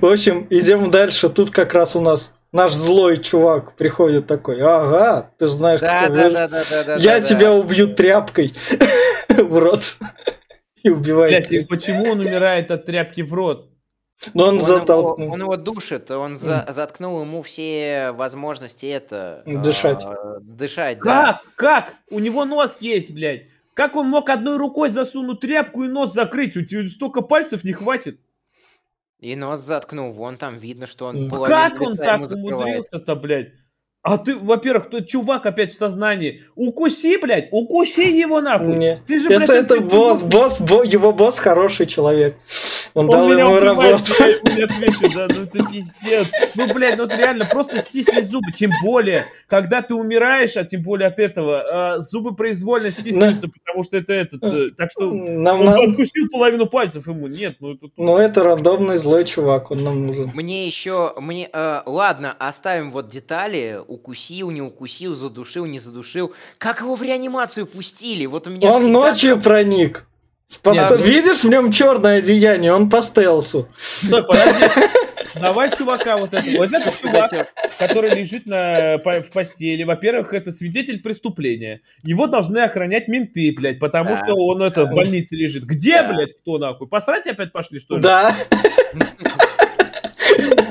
В общем, идем дальше. Тут как раз у нас наш злой чувак приходит такой. Ага, ты знаешь, Да, да, да, да, да. я да, тебя да. убью тряпкой [laughs] в рот. И убивает. Блядь, и почему он умирает от тряпки в рот? Но он Он его, затолкнул. он его душит, он за- заткнул ему все возможности это... Дышать. э, дышать, да. Как? Как? У него нос есть, блядь. Как он мог одной рукой засунуть тряпку и нос закрыть? У тебя столько пальцев не хватит. И нос заткнул, вон там видно, что он Как он так умудрился-то, блядь? А ты, во-первых, тот чувак опять в сознании. Укуси, блядь, укуси его нахуй. Не. Ты же, блядь, Это, это ты- босс, босс, бо- его босс хороший человек. Он, Он дал меня ему работу. [laughs] да, ну ты пиздец. Ну, блядь, ну вот реально, просто стисни зубы. Тем более, когда ты умираешь, а тем более от этого, а, зубы произвольно стискиваются, потому что это этот. э, Так что Нам он откусил половину пальцев ему. Нет, ну это... Ну, это рандомный злой чувак, он нам нужен. Мне еще, мне, э, ладно, оставим вот детали, укусил, не укусил, задушил, не задушил. Как его в реанимацию пустили? Вот у меня Он всегда ночью проник. По Нет, ст- ну- Видишь в нем черное одеяние, он по стелсу. Стой, подожди. [laughs] Давай чувака вот этого. Вот этот чувак, который лежит на, по- в постели, во-первых, это свидетель преступления. Его должны охранять менты, блядь, потому Да. что он это в больнице лежит. Где, Да. блядь, кто нахуй? Посрать опять пошли, что ли? Да. [laughs]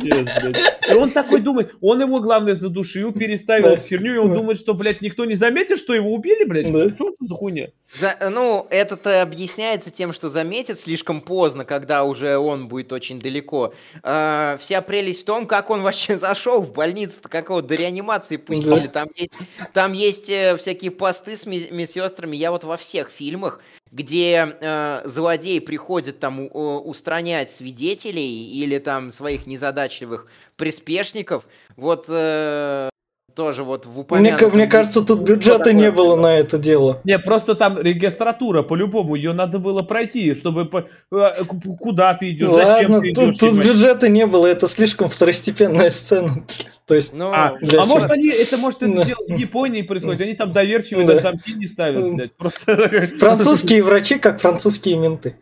Пиздец, блядь. И он такой думает, он его, главное, задушил, переставил Да. херню, и он Да. думает, что, блядь, никто не заметит, что его убили, блядь. Да. Что это за хуйня? За- ну, это-то объясняется тем, что заметит слишком поздно, когда уже он будет очень далеко. А, вся прелесть в том, как он вообще [laughs] зашел в больницу, как его до реанимации пустили. Да. Там есть, там есть э, всякие посты с ме- медсестрами. Я вот во всех фильмах где э, злодей приходит там у- устранять свидетелей или там своих незадачливых приспешников. Вот э, тоже вот в Мне, упомянутом... мне кажется, тут бюджета не было на это дело. Не, просто там регистратура, по-любому, ее надо было пройти, чтобы по- э, куда ты идешь, зачем Ладно, ты тут, идешь. тут ебать. бюджета не было, это слишком второстепенная сцена. То есть, Ну, А, а может они, это может это Да. дело в Японии происходит, они там доверчивые Да. даже замки не ставят, блядь, просто... французские врачи, как французские менты.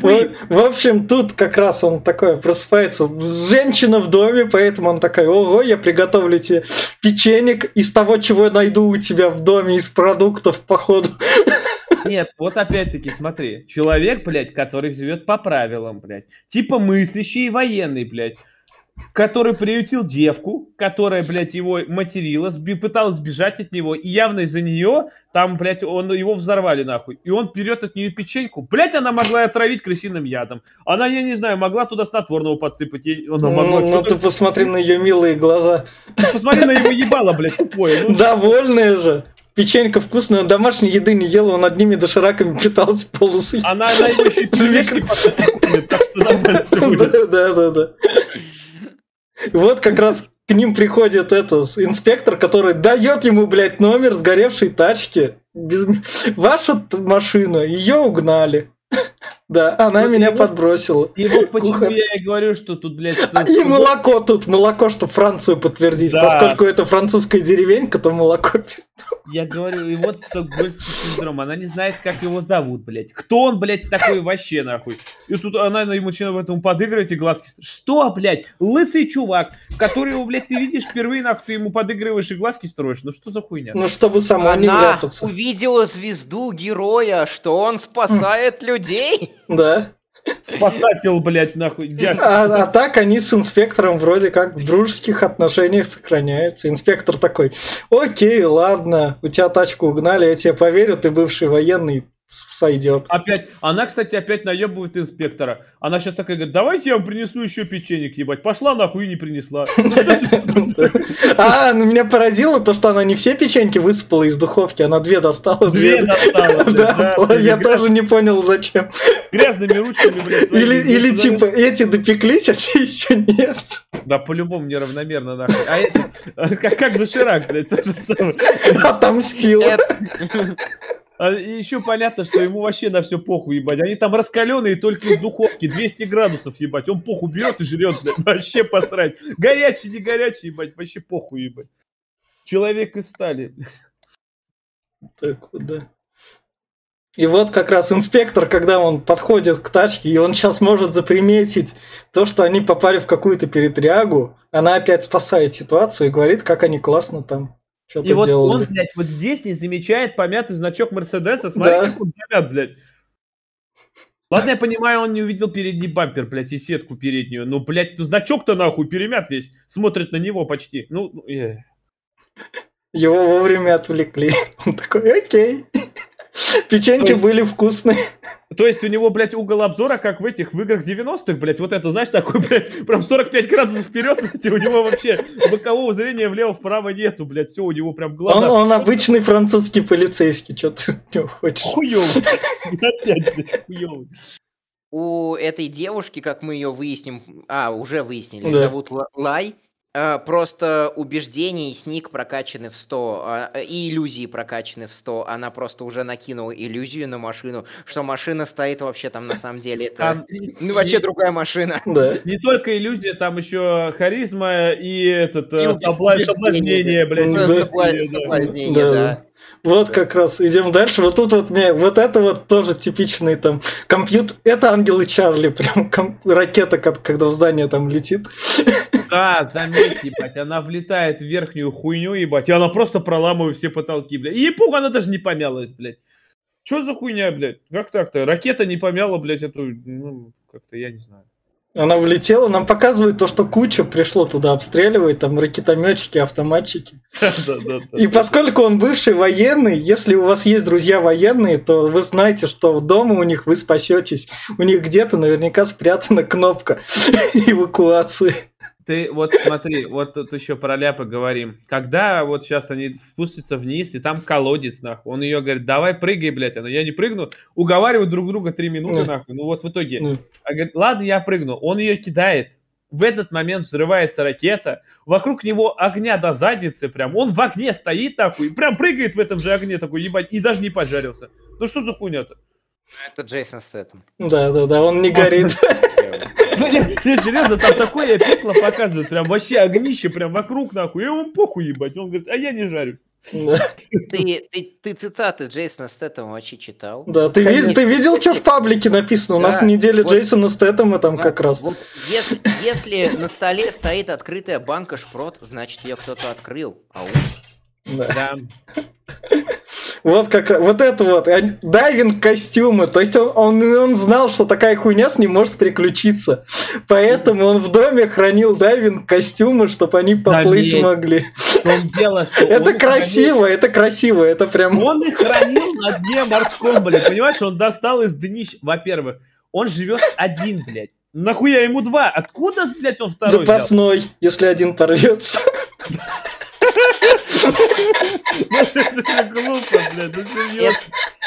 В в общем, тут как раз он такой просыпается. Женщина в доме, поэтому он такой, ого, я приготовлю тебе печенек из того, чего я найду у тебя в доме, из продуктов, походу. Нет, вот опять-таки, смотри, человек, блядь, который живет по правилам, блядь, типа мыслящий и военный, блядь, который приютил девку, которая, блядь, его материла, сби- пыталась сбежать от него, и явно из-за нее там, блядь, он, его взорвали нахуй. И он берет от нее печеньку. Блядь, она могла отравить крысиным ядом. Она, я не знаю, могла туда снотворного подсыпать. ей- Она могла Ну, ну, ты посмотри на ее милые глаза. Посмотри на его ебало, блядь, тупое. Ну, Довольная же. Печенька вкусная, он домашней еды не ел, он одними дошираками питался полусухим. она, она его еще и так что нормально всё будет. Да, да, да. Вот как раз к ним приходит этот инспектор, который дает ему, блядь, номер сгоревшей тачки. Без... Ваша машина, ее угнали. Да, она Вот меня его- подбросила. И вот почему Кухарь. я и говорю, что тут, блядь, А, [laughs] И молоко тут, молоко, чтобы Францию подтвердить. Да. Поскольку это французская деревенька, то молоко. Я говорю, и вот стокгольмский синдром, она не знает, как его зовут, блядь. Кто он, блядь, такой вообще, нахуй? И тут она ему начинает этому подыгрывать и глазки... Что, блядь? Лысый чувак, которого, блядь, ты видишь впервые, нахуй, ты ему подыгрываешь и глазки строишь. Ну что за хуйня? Ну, чтобы сама не Она вляпаться. увидела звезду героя, что он спасает людей. Да. Спасатель, блядь, нахуй. А, а так они с инспектором вроде как в дружеских отношениях сохраняются. Инспектор такой, окей, ладно, у тебя тачку угнали, я тебе поверю, ты бывший военный, сойдет. Опять, она, кстати, опять наебывает инспектора. Она сейчас такая говорит, давайте я вам принесу еще печенек, ебать. Пошла нахуй и не принесла. [laughs] А, ну меня поразило то, что она не все печеньки высыпала из духовки, она две достала. Две достала, [laughs] я тоже не понял, зачем. Грязными ручками, блядь. Или, типа, эти допеклись, а те еще нет. Да, по-любому неравномерно, нахуй. А это, как, как доширак, блядь, то же самое. Отомстила. А еще понятно, что ему вообще на все похуй, ебать. Они там раскаленные только из духовки, 200 градусов, ебать. Он похуй берет и жрет, блядь. Вообще посрать. Горячий, не горячий, ебать. Вообще похуй, ебать. Человек из стали. Так вот, да. И вот как раз инспектор, когда он подходит к тачке, и он сейчас может заприметить то, что они попали в какую-то перетрягу, она опять спасает ситуацию и говорит, как они классно там что-то И вот делали. он, блядь, вот здесь не замечает помятый значок Мерседеса. Смотри, Да. как он замят, блядь. Ладно, я понимаю, он не увидел передний бампер, блядь, и сетку переднюю. Ну, блядь, ну, значок-то нахуй перемят весь. Смотрит на него почти. Ну, ну, э. Его вовремя отвлекли. [laughs] Он такой, окей. Печеньки есть- были вкусные. То есть у него, блядь, угол обзора, как в этих, в играх 90-х, блядь, вот это, знаешь, такой, блядь, прям 45 градусов вперед, блядь, и у него вообще бокового зрения влево-вправо нету, блядь, все, у него прям Он, глаза он обычный французский полицейский, что ты от него хочешь. хуёвый. Опять, блядь, хуёвый. У этой девушки, как мы ее выясним, а, уже выяснили, Да. зовут Ла- Лай, просто убеждения и сник прокачаны в 100, а, и иллюзии прокачаны в 100. Она просто уже накинула иллюзию на машину, что машина стоит вообще там на самом деле. Это Там ну, вообще другая машина. [laughs] Да. Не только иллюзия, там еще харизма и этот И э, соблазнение, блядь. да. убеждение, Сопла- да. Соблазнение, Да. Вот как раз идем дальше. Вот тут вот мне, вот это вот тоже типичный там компьютер. Это ангелы Чарли, [laughs] прям ком- ракета, как- когда в здание там летит. [laughs] Да, заметь, ебать, она влетает в верхнюю хуйню, ебать, и она просто проламывает все потолки, блядь. И епух, она даже не помялась, блядь. Что за хуйня, блядь? Как так-то? Ракета не помяла, блядь, эту, ну, как-то, я не знаю. Она влетела, нам показывает то, что куча пришло туда обстреливать, там ракетометчики, автоматчики. И поскольку он бывший военный, если у вас есть друзья военные, то вы знаете, что дома у них вы спасетесь. У них где-то наверняка спрятана кнопка [laughs] эвакуации. Ты вот смотри, вот тут еще про ляпы говорим. Когда вот сейчас они спустятся вниз, и там колодец, нахуй. Он ее говорит, давай прыгай, блядь. Она, я не прыгну. Уговаривают друг друга три минуты, Mm. нахуй. Ну вот в итоге. Mm. А говорит, ладно, я прыгну. Он ее кидает. В этот момент взрывается ракета. Вокруг него огня до задницы прям. Он в огне стоит, нахуй. И прям прыгает в этом же огне такой, ебать. И даже не поджарился. Ну что за хуйня-то? Это Джейсон Стэттем. Да, да, да, он не горит. [laughs] Ну, не, не, серьезно, там такое пекло показывают, прям вообще огнище прям вокруг, нахуй, и ему похуй ебать. Он говорит, а я не жарюсь. Да, Ты, ты, ты цитаты Джейсона Стэттема вообще читал? Да, ты, ви- Конечно. ты видел, что в паблике написано? У нас Да, неделя вот- Джейсона Стэттема там как раз. Вот если, если на столе стоит открытая банка шпрот, значит ее кто-то открыл. Ау. Да. Да. Вот как вот это вот, дайвинг костюмы, то есть он, он, он знал, что такая хуйня с ним может приключиться, поэтому он в доме хранил дайвинг костюмы, чтобы они поплыть Заметь. могли. Дело, [laughs] Это красиво, это красиво, это прям... хранил- Он их хранил на дне морском, блядь, понимаешь? Он достал из днищ, во-первых, он живет один, блядь. Нахуя ему два? Откуда, блядь, он второй взял? Запасной, если один порвется. Ну, это глупо, блядь, ну.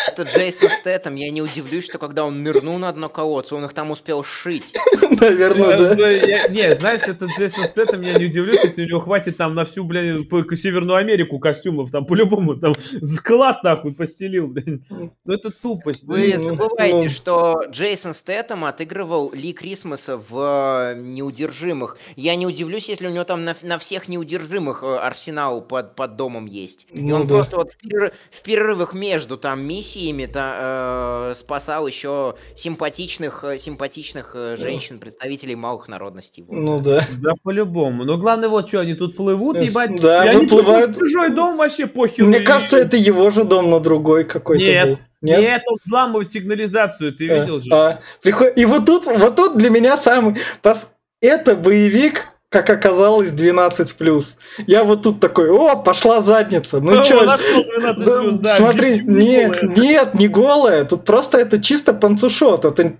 Это Джейсон Стэттем. Я не удивлюсь, что когда он нырнул на дно колодца, он их там успел сшить. Наверное, да. я- Не, знаешь, это Джейсон Стэттем, я не удивлюсь, если у него хватит там на всю, блядь, Северную Америку костюмов, там по-любому, там склад нахуй постелил, блядь. Ну это тупость. ну, Вы Ну, забываете, ну. что Джейсон Стэттем отыгрывал Ли Крисмаса в э, «Неудержимых». Я не удивлюсь, если у него там на, всех «Неудержимых» э, арсенал под, под домом есть. И Ну он да. просто вот в, перер- в перерывах между там миссиями та- э, спасал еще симпатичных, э, симпатичных э, женщин, представителей малых народностей. Вот. Ну да. Да по-любому. Но главное вот что, они тут плывут, Э, ебать. да, и они выплывают. в чужой дом вообще похер. Мне кажется, это его же дом, но другой какой-то Нет, был. Нет? он взламывает сигнализацию, ты А, видел же? а, приход- И вот тут, вот тут для меня самый... пос- Это боевик, как оказалось, 12+. Я вот тут такой, о, пошла задница. Ну О, [laughs] чё, нашел 12 да, плюс, да, смотри, не нет, голая. нет, не голая. Тут просто это чисто панцушот. Это,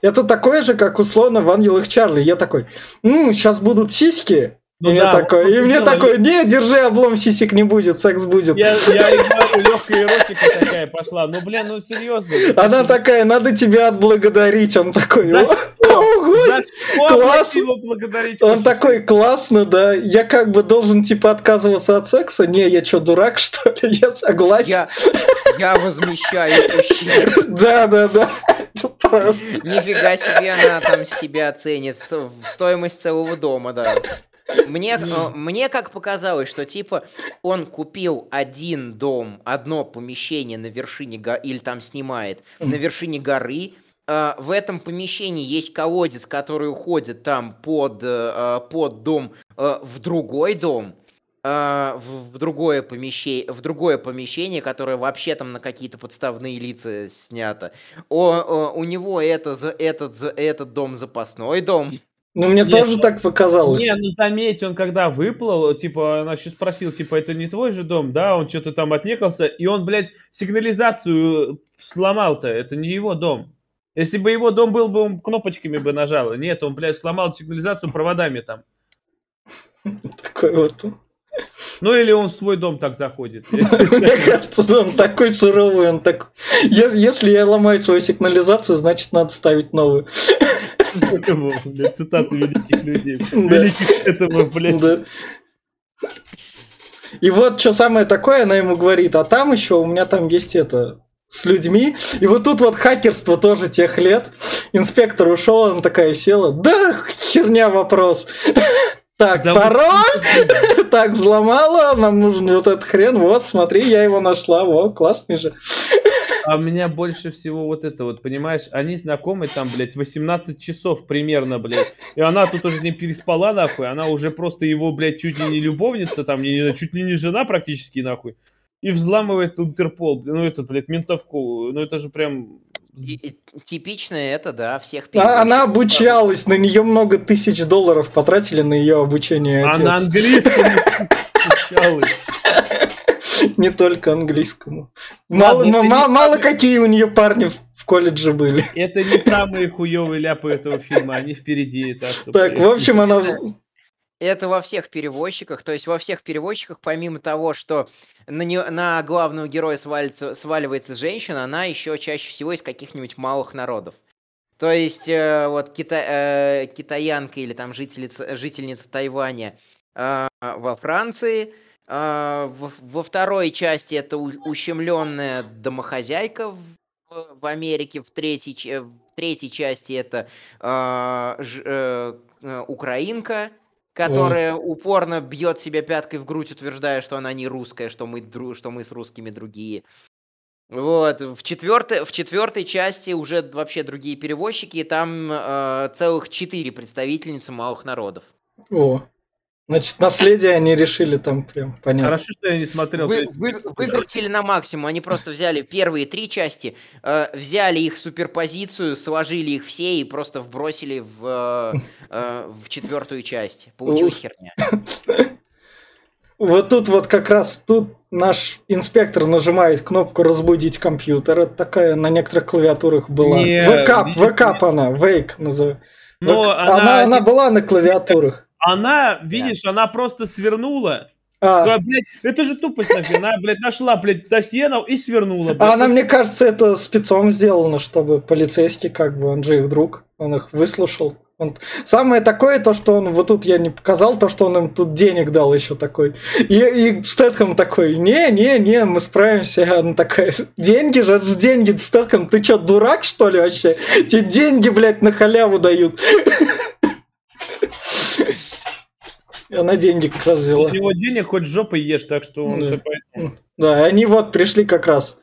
это такое же, как условно в «Ангелах Чарли». Я такой, ну, сейчас будут сиськи. Ну и мне да, такой, вот и мне такой, не, держи, облом сисек не будет, секс будет. Я, я [laughs] легкая эротика такая пошла. Ну, блин, ну серьезно. Она такая, надо тебя отблагодарить. Он такой, За «О, ого, Класс. блядь, его благодарить? Он такой, классно, да. Я как бы должен, типа, отказываться от секса. Не, я что, дурак, [laughs] что ли? Я согласен. Я, я возмещаю ущерб. Да, да, да. Нифига себе она там себя ценит в, стоимость целого дома, да. Мне, э, мне как показалось, что типа он купил один дом, одно помещение на вершине го- или там снимает на вершине горы. Э, В этом помещении есть колодец, который уходит там под, э, э, под дом в другой дом, в, другое помещение, в другое помещение, которое вообще там на какие-то подставные лица снято. О, о, у него это, этот, этот дом запасной дом. Ну, мне Нет, тоже так показалось. Не, ну заметь, он когда выплыл, типа, она еще спросил, типа, это не твой же дом, да? Он что-то там отнекался, и он, блядь, сигнализацию сломал-то, это не его дом. Если бы его дом был бы, он кнопочками бы нажал. Нет, он, блядь, сломал сигнализацию проводами там. Такой вот. Ну или он в свой дом так заходит. [laughs] Мне кажется, он такой суровый, он такой. Если я ломаю свою сигнализацию, значит, надо ставить новую. Цитаты великих людей. [laughs] Великих этого, блядь. И вот что самое такое, она ему говорит, а там еще у меня там есть это с людьми. И вот тут вот хакерство тоже тех лет. Инспектор ушел, она такая села. Да, херня вопрос. [laughs] Так, Да пароль? [laughs] Так, взломала, нам нужен вот этот хрен. Вот, смотри, я его нашла. Во, классный же. А меня больше всего вот это вот, понимаешь, они знакомы там, блядь, 18 часов примерно, блядь. И она тут уже не переспала, нахуй. Она уже просто его, блядь, чуть ли не любовница, там, чуть ли не жена практически, нахуй. И взламывает Интерпол. Ну, это, блядь, ментовку. Ну, это же прям... И- и Типично это, да, всех А- Она обучалась, на нее много тысяч долларов потратили на ее обучение. Отец. на английском изучалась. [laughs] Не только английскому. Мало, какие у нее парни в, колледже были. Это не самые хуевые ляпы этого фильма, они впереди. Так, что, Так, блядь. в общем, она... Это во всех перевозчиках, то есть во всех перевозчиках, помимо того, что на, не, на главного героя свалится, сваливается женщина, она еще чаще всего из каких-нибудь малых народов. То есть э, вот кита, э, китаянка или там жительница, жительница Тайваня э, во Франции, э, во, во второй части это у, ущемленная домохозяйка в, в Америке, в третьей, в третьей части это э, ж, э украинка, которая О. упорно бьет себя пяткой в грудь, утверждая, что она не русская, что мы, что мы с русскими другие. Вот, в четвертой, в четвертой части уже вообще другие перевозчики, и там э, целых четыре представительницы малых народов. О, значит, наследие они решили там прям, понятно. Хорошо, что я не смотрел. Вы, вы, выкрутили на максимум, они просто взяли первые три части, э, взяли их суперпозицию, сложили их все и просто вбросили в, э, э в четвертую часть. Получилась херня. Вот тут вот как раз тут наш инспектор нажимает кнопку «Разбудить компьютер». Это такая на некоторых клавиатурах была. Вэкап, вэкап она, вейк называется. Но она, она, она была на клавиатурах. Она, видишь, да. она просто свернула. А. Да, блядь, это же тупость нафиг. Она, блядь, нашла, блядь, досье и свернула. Блядь. А она, мне кажется, это спецом сделано, чтобы полицейский, как бы, он же их друг, он их выслушал. Он... Самое такое, то, что он, вот тут я не показал, то, что он им тут денег дал еще такой. И, и Стэтхэм такой, не-не-не, мы справимся. Она такая, деньги же, деньги, Стэтхэм, ты что, дурак, что ли, вообще? Тебе деньги, блядь, на халяву дают. Она деньги как раз взяла. У него денег хоть жопой ешь, так что он... Да, да они вот пришли как раз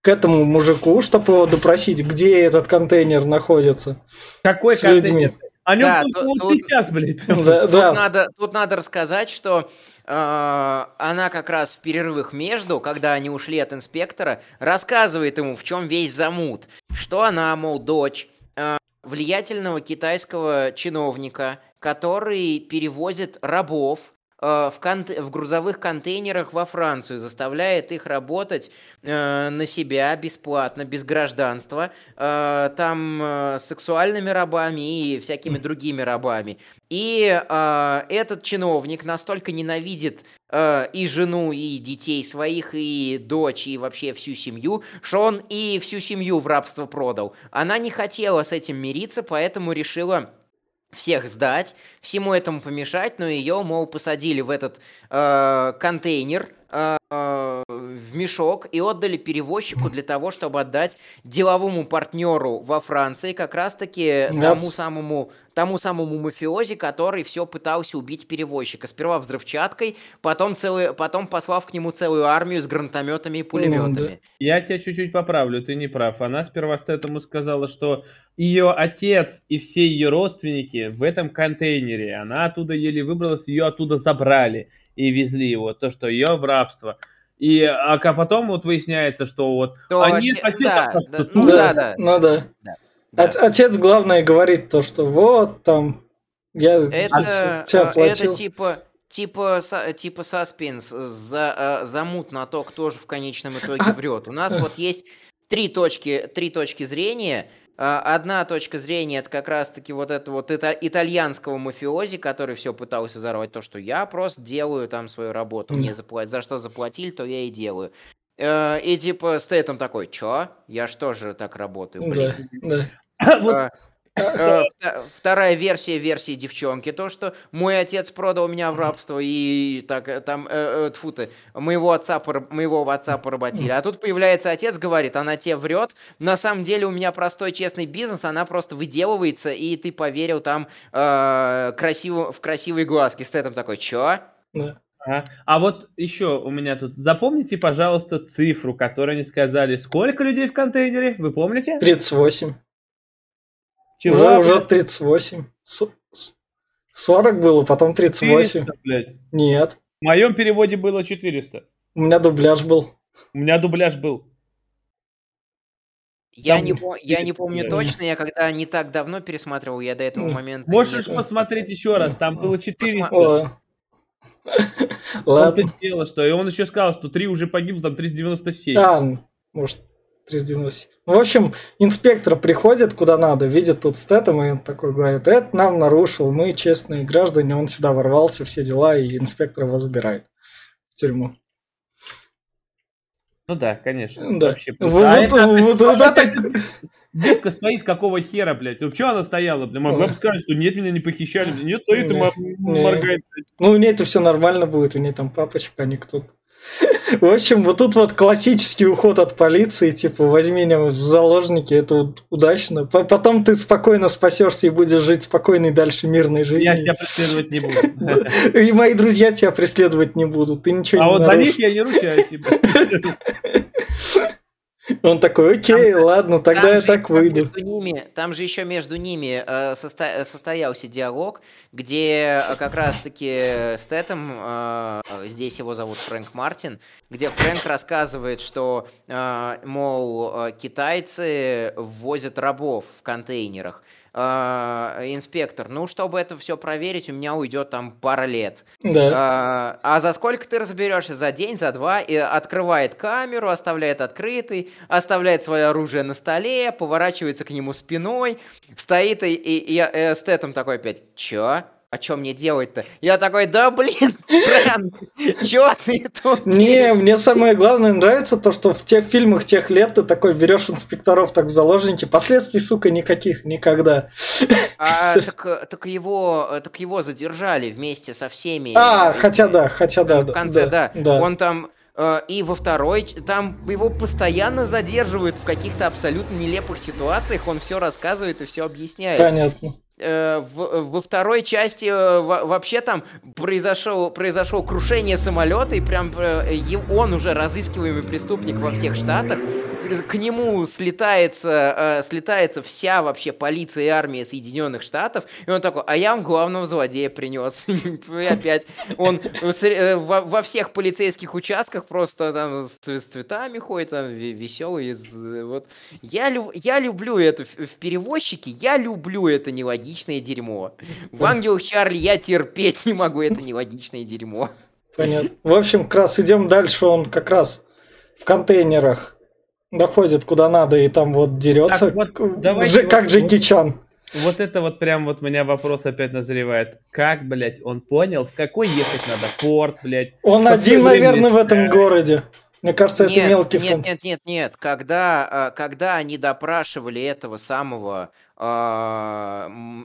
к этому мужику, чтобы его допросить, где этот контейнер находится. Какой с контейнер? Людьми. О нем да, тут, тут, сейчас, блядь. Да, тут, да. Надо, тут надо рассказать, что э, она как раз в перерывах между, когда они ушли от инспектора, рассказывает ему, в чем весь замут. Что она, мол, дочь э, влиятельного китайского чиновника, который перевозит рабов Э, в, кон- в грузовых контейнерах во Францию, заставляет их работать э, на себя бесплатно, без гражданства, э, там э, сексуальными рабами и всякими другими рабами. И э, этот чиновник настолько ненавидит э, и жену, и детей своих, и дочь, и вообще всю семью, что он и всю семью в рабство продал. Она не хотела с этим мириться, поэтому решила всех сдать, всему этому помешать, но ее, мол, посадили в этот э, контейнер, э, в мешок и отдали перевозчику для того, чтобы отдать деловому партнеру во Франции, как раз-таки вот. тому самому тому самому мафиози, который все пытался убить перевозчика. Сперва взрывчаткой, потом, целый, потом послав к нему целую армию с гранатометами и пулеметами. Ну, Я тебя чуть-чуть поправлю, ты не прав. Она сперва этому сказала, что ее отец и все ее родственники в этом контейнере. Она оттуда еле выбралась, ее оттуда забрали и везли его. То, что ее в рабство. И а потом вот выясняется, что вот то они отец, отец да, да, ну, да, да, ну да. да. Да. Отец, главное, говорит то, что вот там я это, тебя э, это типа типа типа саспенс за, э, замут на то, кто же в конечном итоге [laughs] врет. У нас вот есть три точки три точки зрения. Э, одна точка зрения это как раз-таки вот это вот это итальянского мафиози, который все пытался взорвать, то, что я просто делаю там свою работу, мне заплатить, за что заплатили, то я и делаю. Э, и типа Стейтом такой, чё? Я что же так работаю? Блин. Да, да. Э, э, вторая версия версии девчонки, то, что мой отец продал меня в рабство и так там, э, тфу ты, моего отца, моего отца поработили. А тут появляется отец, говорит, она тебе врет, на самом деле у меня простой честный бизнес, она просто выделывается, и ты поверил там э, красиво, в красивые глазки. С этим такой, чё? Да. Ага. А вот еще у меня тут, запомните, пожалуйста, цифру, которую они сказали. Сколько людей в контейнере, вы помните? 38. Чего? Уже, уже 38. 40 было, потом 38. 400, блядь. Нет. В моем переводе было 400. У меня дубляж был. У меня дубляж был. Я, Там... не, я не помню точно, я когда не так давно пересматривал, я до этого момента... Можешь посмотреть еще раз, там было 400. Ладно. дело, что и он еще сказал, что 3 уже погибло, там 397. А, может, 390. Ну, в общем, инспектор приходит куда надо, видит тут стетом, и он такой говорит, это нам нарушил, мы честные граждане, он сюда ворвался, все дела, и инспектор его забирает в тюрьму. Ну да, конечно. Да. Вообще. Вот- А вот- это- вот- вот это- Девка стоит, какого хера, блядь? Ну, что она стояла? блядь? Могла бы сказать, что нет, меня не похищали. Нет, стоит и моргает. Ну, у нее это все нормально будет, у нее там папочка, а не кто-то. В общем, вот тут вот классический уход от полиции, типа, возьми меня в заложники, это вот удачно. По- Потом ты спокойно спасешься и будешь жить спокойной дальше мирной Я жизнью. тебя преследовать не буду. [laughs] И мои друзья тебя преследовать не будут, ты ничего А не вот за нарушишь. них я не ручаюсь. [laughs] Он такой, окей, ладно, тогда Там я же так выйду. между ними- там же еще между ними э, состо- состоялся диалог, где э, как раз-таки Стэтом, э, здесь его зовут Фрэнк Мартин, где Фрэнк рассказывает, что, э, мол, э, китайцы ввозят рабов в контейнерах. Э, инспектор, ну, чтобы это все проверить, у меня уйдет там пара лет. Да. А, а за сколько ты разберешься? За день, за два? И открывает камеру, оставляет открытой, оставляет свое оружие на столе, поворачивается к нему спиной, стоит и, и, и, э, Стэтом такой опять, чё? А что мне делать-то? Я такой, да блин, Фрэнк, чё ты тут? Не, мне самое главное нравится то, что в тех фильмах тех лет ты такой берешь инспекторов так в заложники, последствий, сука, никаких, никогда. А, так, так его, так его задержали вместе со всеми. А, хотя да, хотя да. в да, конце, да. да. Он там э, и во второй, там его постоянно задерживают в каких-то абсолютно нелепых ситуациях. Он все рассказывает и все объясняет. Понятно. Э, в- во второй части э, во- вообще там произошел, произошло крушение самолета, и прям э, он уже разыскиваемый преступник во всех штатах. К нему слетается, э, слетается вся вообще полиция и армия Соединенных Штатов, и он такой, а я вам главного злодея принес. [laughs] И опять он э, во всех полицейских участках просто там с цветами ходит, там веселый. Вот я, я люблю это в, перевозчике, я люблю это нелогичное дерьмо. В Ангелах Чарли я терпеть не могу это нелогичное дерьмо. Понятно. В общем, как раз идем дальше. Он как раз в контейнерах доходит куда надо и там вот дерется. Вот Дж- как вот- Джеки Чан. Вот это вот прям вот у меня вопрос опять назревает. Как, блядь, он понял, в какой ехать надо? Порт, блядь. Он один, наверное, в этом ставить? городе. Мне кажется, это Нет, мелкий нет, фонд. нет, нет, нет. Когда, э, когда они допрашивали этого самого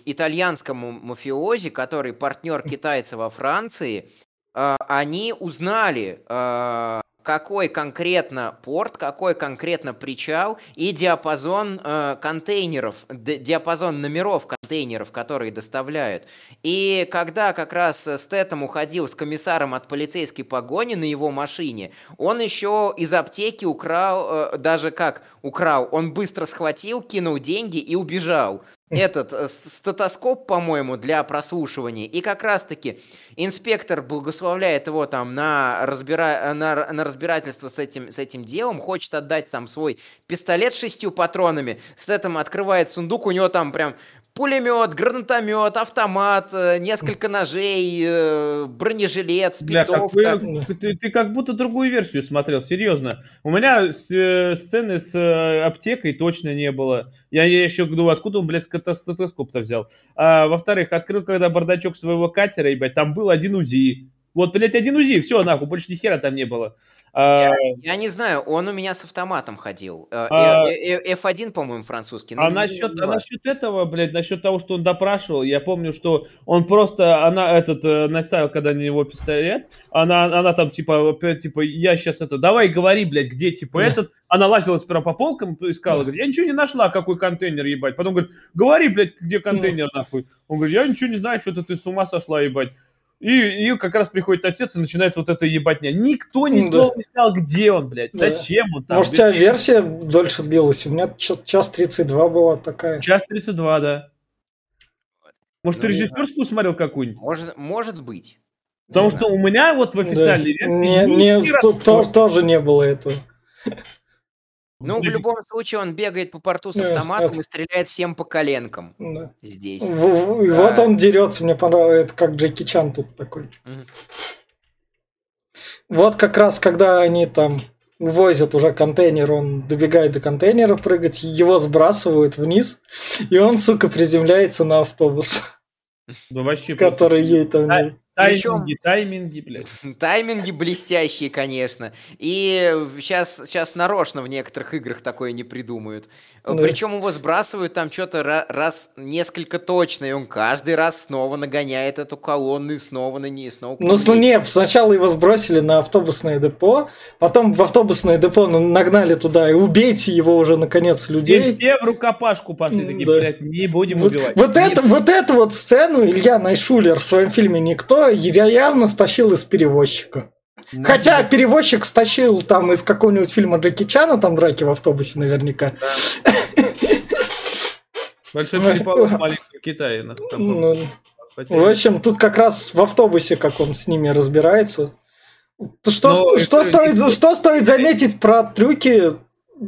итальянскому мафиози, который партнер китайца во Франции, а, они узнали, а, какой конкретно порт, какой конкретно причал и диапазон э, контейнеров, ди- диапазон номеров контейнеров, которые доставляют. И когда как раз Стэттем уходил с комиссаром от полицейской погони на его машине, он еще из аптеки украл, э, даже как украл, он быстро схватил, кинул деньги и убежал. Этот э, с- стетоскоп, по-моему, для прослушивания. И как раз-таки инспектор благословляет его там на, разбира... на, на разбирательство с этим, с этим делом, хочет отдать там свой пистолет с шестью патронами. Стэтом открывает сундук, у него там прям пулемет, гранатомет, автомат, э, несколько ножей, э, бронежилет, Бля, как спецовка. вы- ты, ты как будто другую версию смотрел, серьезно. У меня с- э, сцены с э, аптекой точно не было. Я, я еще говорю, откуда он, блядь, стетоскоп-то взял. А, во-вторых, открыл когда бардачок своего катера, ебать, там был один УЗИ. Вот, блядь, один УЗИ, все, нахуй, больше ни хера там не было. А, Я не знаю, он у меня с автоматом ходил. Э, А- э, э, F1, по-моему, французский. А насчет, а насчет этого, блядь, насчет того, что он допрашивал, я помню, что он просто, она этот, э, наставил, когда на него пистолет, она, она там, типа, типа, я сейчас это, давай говори, блядь, где, типа, Да. этот, она лазила сперва по полкам, искала, говорит, я ничего не нашла, какой контейнер, ебать, потом говорит, говори, блядь, где контейнер, нахуй, он говорит, я ничего не знаю, что-то ты с ума сошла, ебать. И, и как раз приходит отец и начинает вот это ебатня. Никто ни Да. слова не сказал, где он, блядь, Да. зачем он там. Может, у тебя версия дольше длилась? У меня час 32 была такая. Час 32, да. Может, ты Ну, не режиссерскую смотрел какую-нибудь? Может, может быть. Не Потому знаю. что у меня вот в официальной Да. версии... Не, не, то- тоже не было этого. Ну, в любом случае, он бегает по порту с Да, автоматом это- и стреляет всем по коленкам Да. здесь. В- в- Да. вот он дерется, мне понравилось, это как Джеки Чан тут такой. Мгм. Вот как раз, когда они там возят уже контейнер, он добегает до контейнера прыгать, его сбрасывают вниз, и он, сука, приземляется на автобус, [laughs] Да вообще который ей там... Ай. Тайминги, тайминги, блядь. [laughs] Тайминги блестящие, конечно. И сейчас, сейчас нарочно в некоторых играх такое не придумают. Да. Причем его сбрасывают там что-то раз несколько точно, и он каждый раз снова нагоняет эту колонну и снова на ней, снова... Ну, не, сначала его сбросили на автобусное депо, потом в автобусное депо на- нагнали туда, и убейте его уже, наконец, людей. все в рукопашку пошли, такие, Да. блядь, не будем Вот, убивать. вот Нет. это, вот эту вот сцену Илья Найшулер в своем фильме «Никто» я явно стащил из перевозчика. Ну, Хотя перевозчик стащил там из какого-нибудь фильма Джеки Чана, там драки в автобусе наверняка. [laughs] Большой переполох в маленьком Китае. Ну, в общем, тут как раз в автобусе, как он с ними разбирается. Что, Но что, это- стоит, за- что стоит заметить про трюки,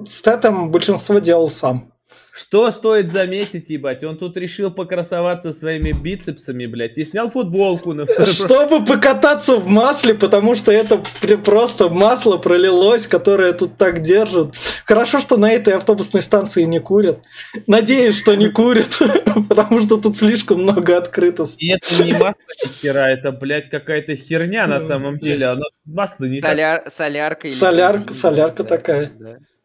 Стэтэм большинство делал сам. Что стоит заметить, ебать? Он тут решил покрасоваться своими бицепсами, блядь, и снял футболку. на- Чтобы покататься в масле, потому что это просто масло пролилось, которое тут так держит. Хорошо, что на этой автобусной станции не курят. Надеюсь, что не курят, [laughs] потому что тут слишком много открыто. И это не масло ни хера, это, блядь, какая-то херня на Ну, самом деле. Оно масло не так. Соляр, солярка или Солярка- солярка такая.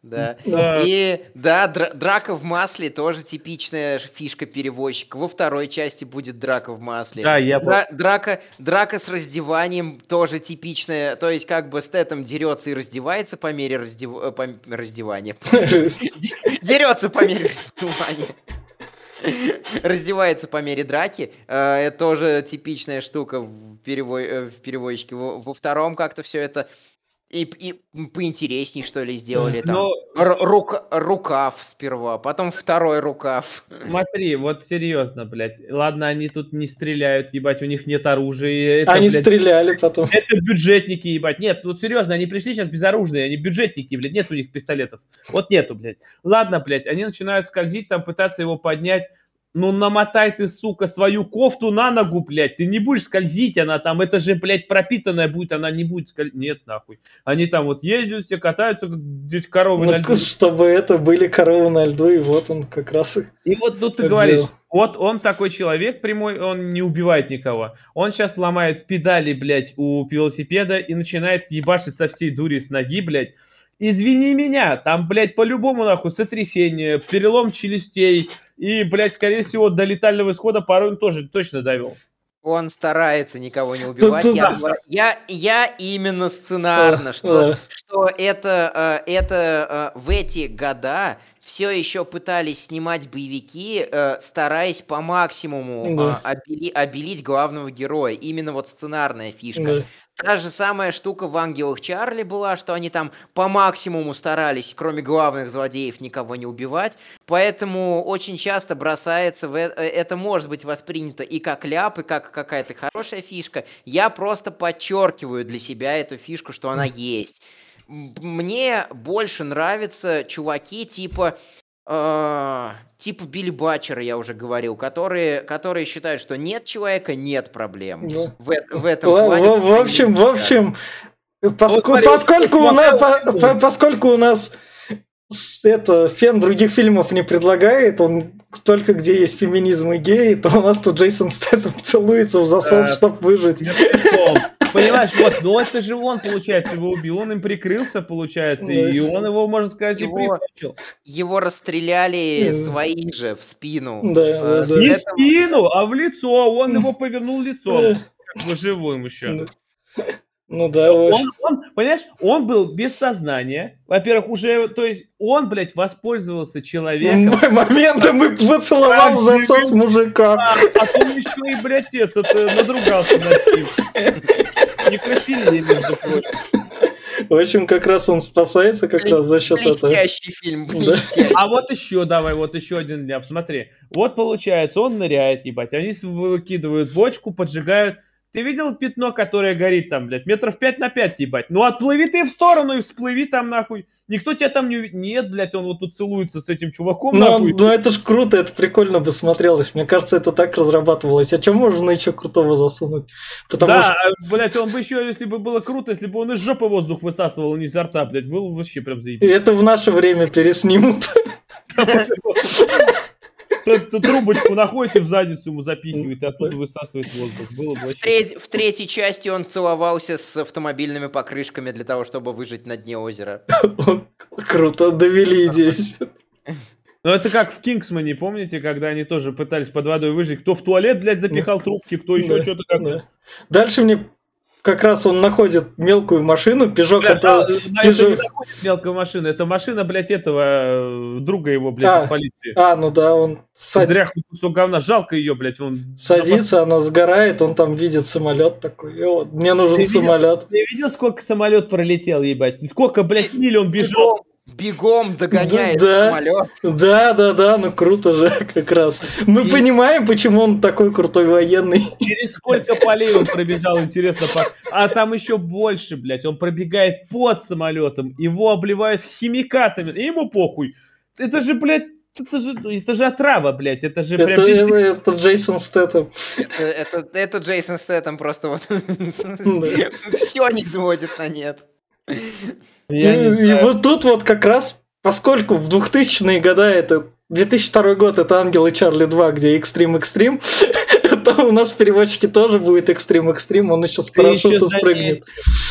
Да, да. И да, дра- драка в масле тоже типичная фишка перевозчика. Во второй части будет драка в масле. Да, я Дра- драка, драка с раздеванием тоже типичная. То есть как бы Стэтом дерется и раздевается по мере раздев- э, по раздевания. [laughs] Дерется по мере раздевания. Раздевается по мере драки. Э, Это тоже типичная штука в, перево- э, в перевозчике. Во, во втором как-то все это и, и поинтересней, что ли, сделали. Там. Но Р- рука- рукав сперва, потом второй рукав. смотри, вот серьезно, блядь. Ладно, они тут не стреляют, ебать, у них нет оружия. Это, Они блядь, стреляли потом. Это бюджетники, ебать. Нет, вот серьезно, они пришли сейчас безоружные, они бюджетники, блядь, нет у них пистолетов. Вот нету, блядь. Ладно, блядь, они начинают скользить, там пытаться его поднять. Ну, намотай ты, сука, свою кофту на ногу, блядь. Ты не будешь скользить, она там, это же, блядь, пропитанная будет, она не будет скользить. Нет, нахуй. Они там вот ездят, все катаются, как дети коровы на Ну, льду. чтобы это были коровы на льду, и вот он как раз и... И вот тут ты говоришь, делал. вот он такой человек прямой, он не убивает никого. Он сейчас ломает педали, блядь, у велосипеда и начинает ебашить со всей дури с ноги, блядь. Извини меня, там, блядь, по-любому, нахуй, сотрясение, перелом челюстей и, блядь, скорее всего, до летального исхода порой он тоже точно довел. Он старается никого не убивать. тут Я, да. я, я именно сценарно, что, что это, э, это э, в эти года все еще пытались снимать боевики, э, стараясь по максимуму Да. э, обели- обелить главного героя. Именно вот сценарная фишка. Да. Та же самая штука в «Ангелах Чарли» была, что они там по максимуму старались, кроме главных злодеев, никого не убивать. Поэтому очень часто бросается в э- это может быть воспринято и как ляп, и как какая-то хорошая фишка. Я просто подчеркиваю для себя эту фишку, что она есть. Мне больше нравятся чуваки типа э, типа Билли Батчера, я уже говорил, которые, которые считают, что нет человека, нет проблем. Да. В, э- в этом Ла- плане В, в общем, в общем, поскольку, у нас, смотрел. по- по- поскольку у нас это фен других фильмов не предлагает, он только где есть феминизм и геи, то у нас тут Джейсон Стэттем целуется в засос, Да. чтобы выжить. Понимаешь, вот, ну это же он, получается, его убил, он им прикрылся, получается, и он его, можно сказать, и Его- прикончил. Его расстреляли свои же в спину. Да, Э, да. Не в этого- спину, а в лицо, он его повернул лицом, как бы живым еще. Ну да. Он, он, понимаешь, он был без сознания. Во-первых, уже, то есть, он, блядь, воспользовался человеком. Моментом и поцеловал засос мужика. А потом еще и, блядь, этот, э, надругался над ним. Некрофилия, между прочим. В общем, как раз он спасается как раз за счет этого. Блестящий фильм, Да. блестящий. А вот еще, давай, вот еще один ляп. Смотри, вот получается, он ныряет, ебать. Они выкидывают бочку, поджигают. Ты видел пятно, которое горит там, блядь, метров пять на пять, ебать? Ну отплыви ты в сторону и всплыви там, нахуй. Никто тебя там не увидит. Нет, блядь, он вот тут целуется с этим чуваком, Ну, нахуй. ну это ж круто, это прикольно бы смотрелось. Мне кажется, это так разрабатывалось. А что можно еще крутого засунуть? Потому да, что а, блядь, он бы еще, если бы было круто, если бы он из жопы воздух высасывал, а не изо рта, блядь, было бы вообще прям заебись. это в наше время переснимут. Трубочку находит и в задницу ему запихивает, и оттуда высасывает воздух. Было бы В, вообще... треть- в третьей части он целовался с автомобильными покрышками для того, чтобы выжить на дне озера. [laughs] Круто, довели идею. Ну это как в Кингсмане, помните, когда они тоже пытались под водой выжить, кто в туалет, блядь, запихал трубки, кто еще Да, что-то как Да. Дальше мне как раз он находит мелкую машину, Peugeot, Бля, которая- жал- на это не Peugeot- заходит мелкая машина, это машина, блядь, этого, э, друга его, блядь, А, из полиции. А, ну да, он сад- Дряхлый кусок говна, жалко ее, блядь, он... садится, она сгорает, он там видит самолет такой. и вот, мне нужен Ты видел? самолет. Ты видел, сколько самолет пролетел, ебать? Сколько, блядь, миль он бежал? Бегом догоняет Да. самолет. Да, да, да, ну круто же как раз. Мы И- понимаем, почему он такой крутой военный. Через сколько полей он пробежал, интересно. А там еще больше, блядь. Он пробегает под самолетом, его обливают химикатами, и ему похуй. Это же, блядь, это же, это же отрава, блядь. Это же прям... Это, пиздец. это, это Джейсон Стэттем. Это, это, это Джейсон Стэттем просто вот все не сводит на нет. И, и вот тут вот как раз, поскольку в 2000-е годы это 2002 год это Ангелы Чарли 2, где Экстрим Экстрим, [laughs] то у нас в переводчике тоже будет Экстрим Экстрим, он еще с парашюта спрыгнет.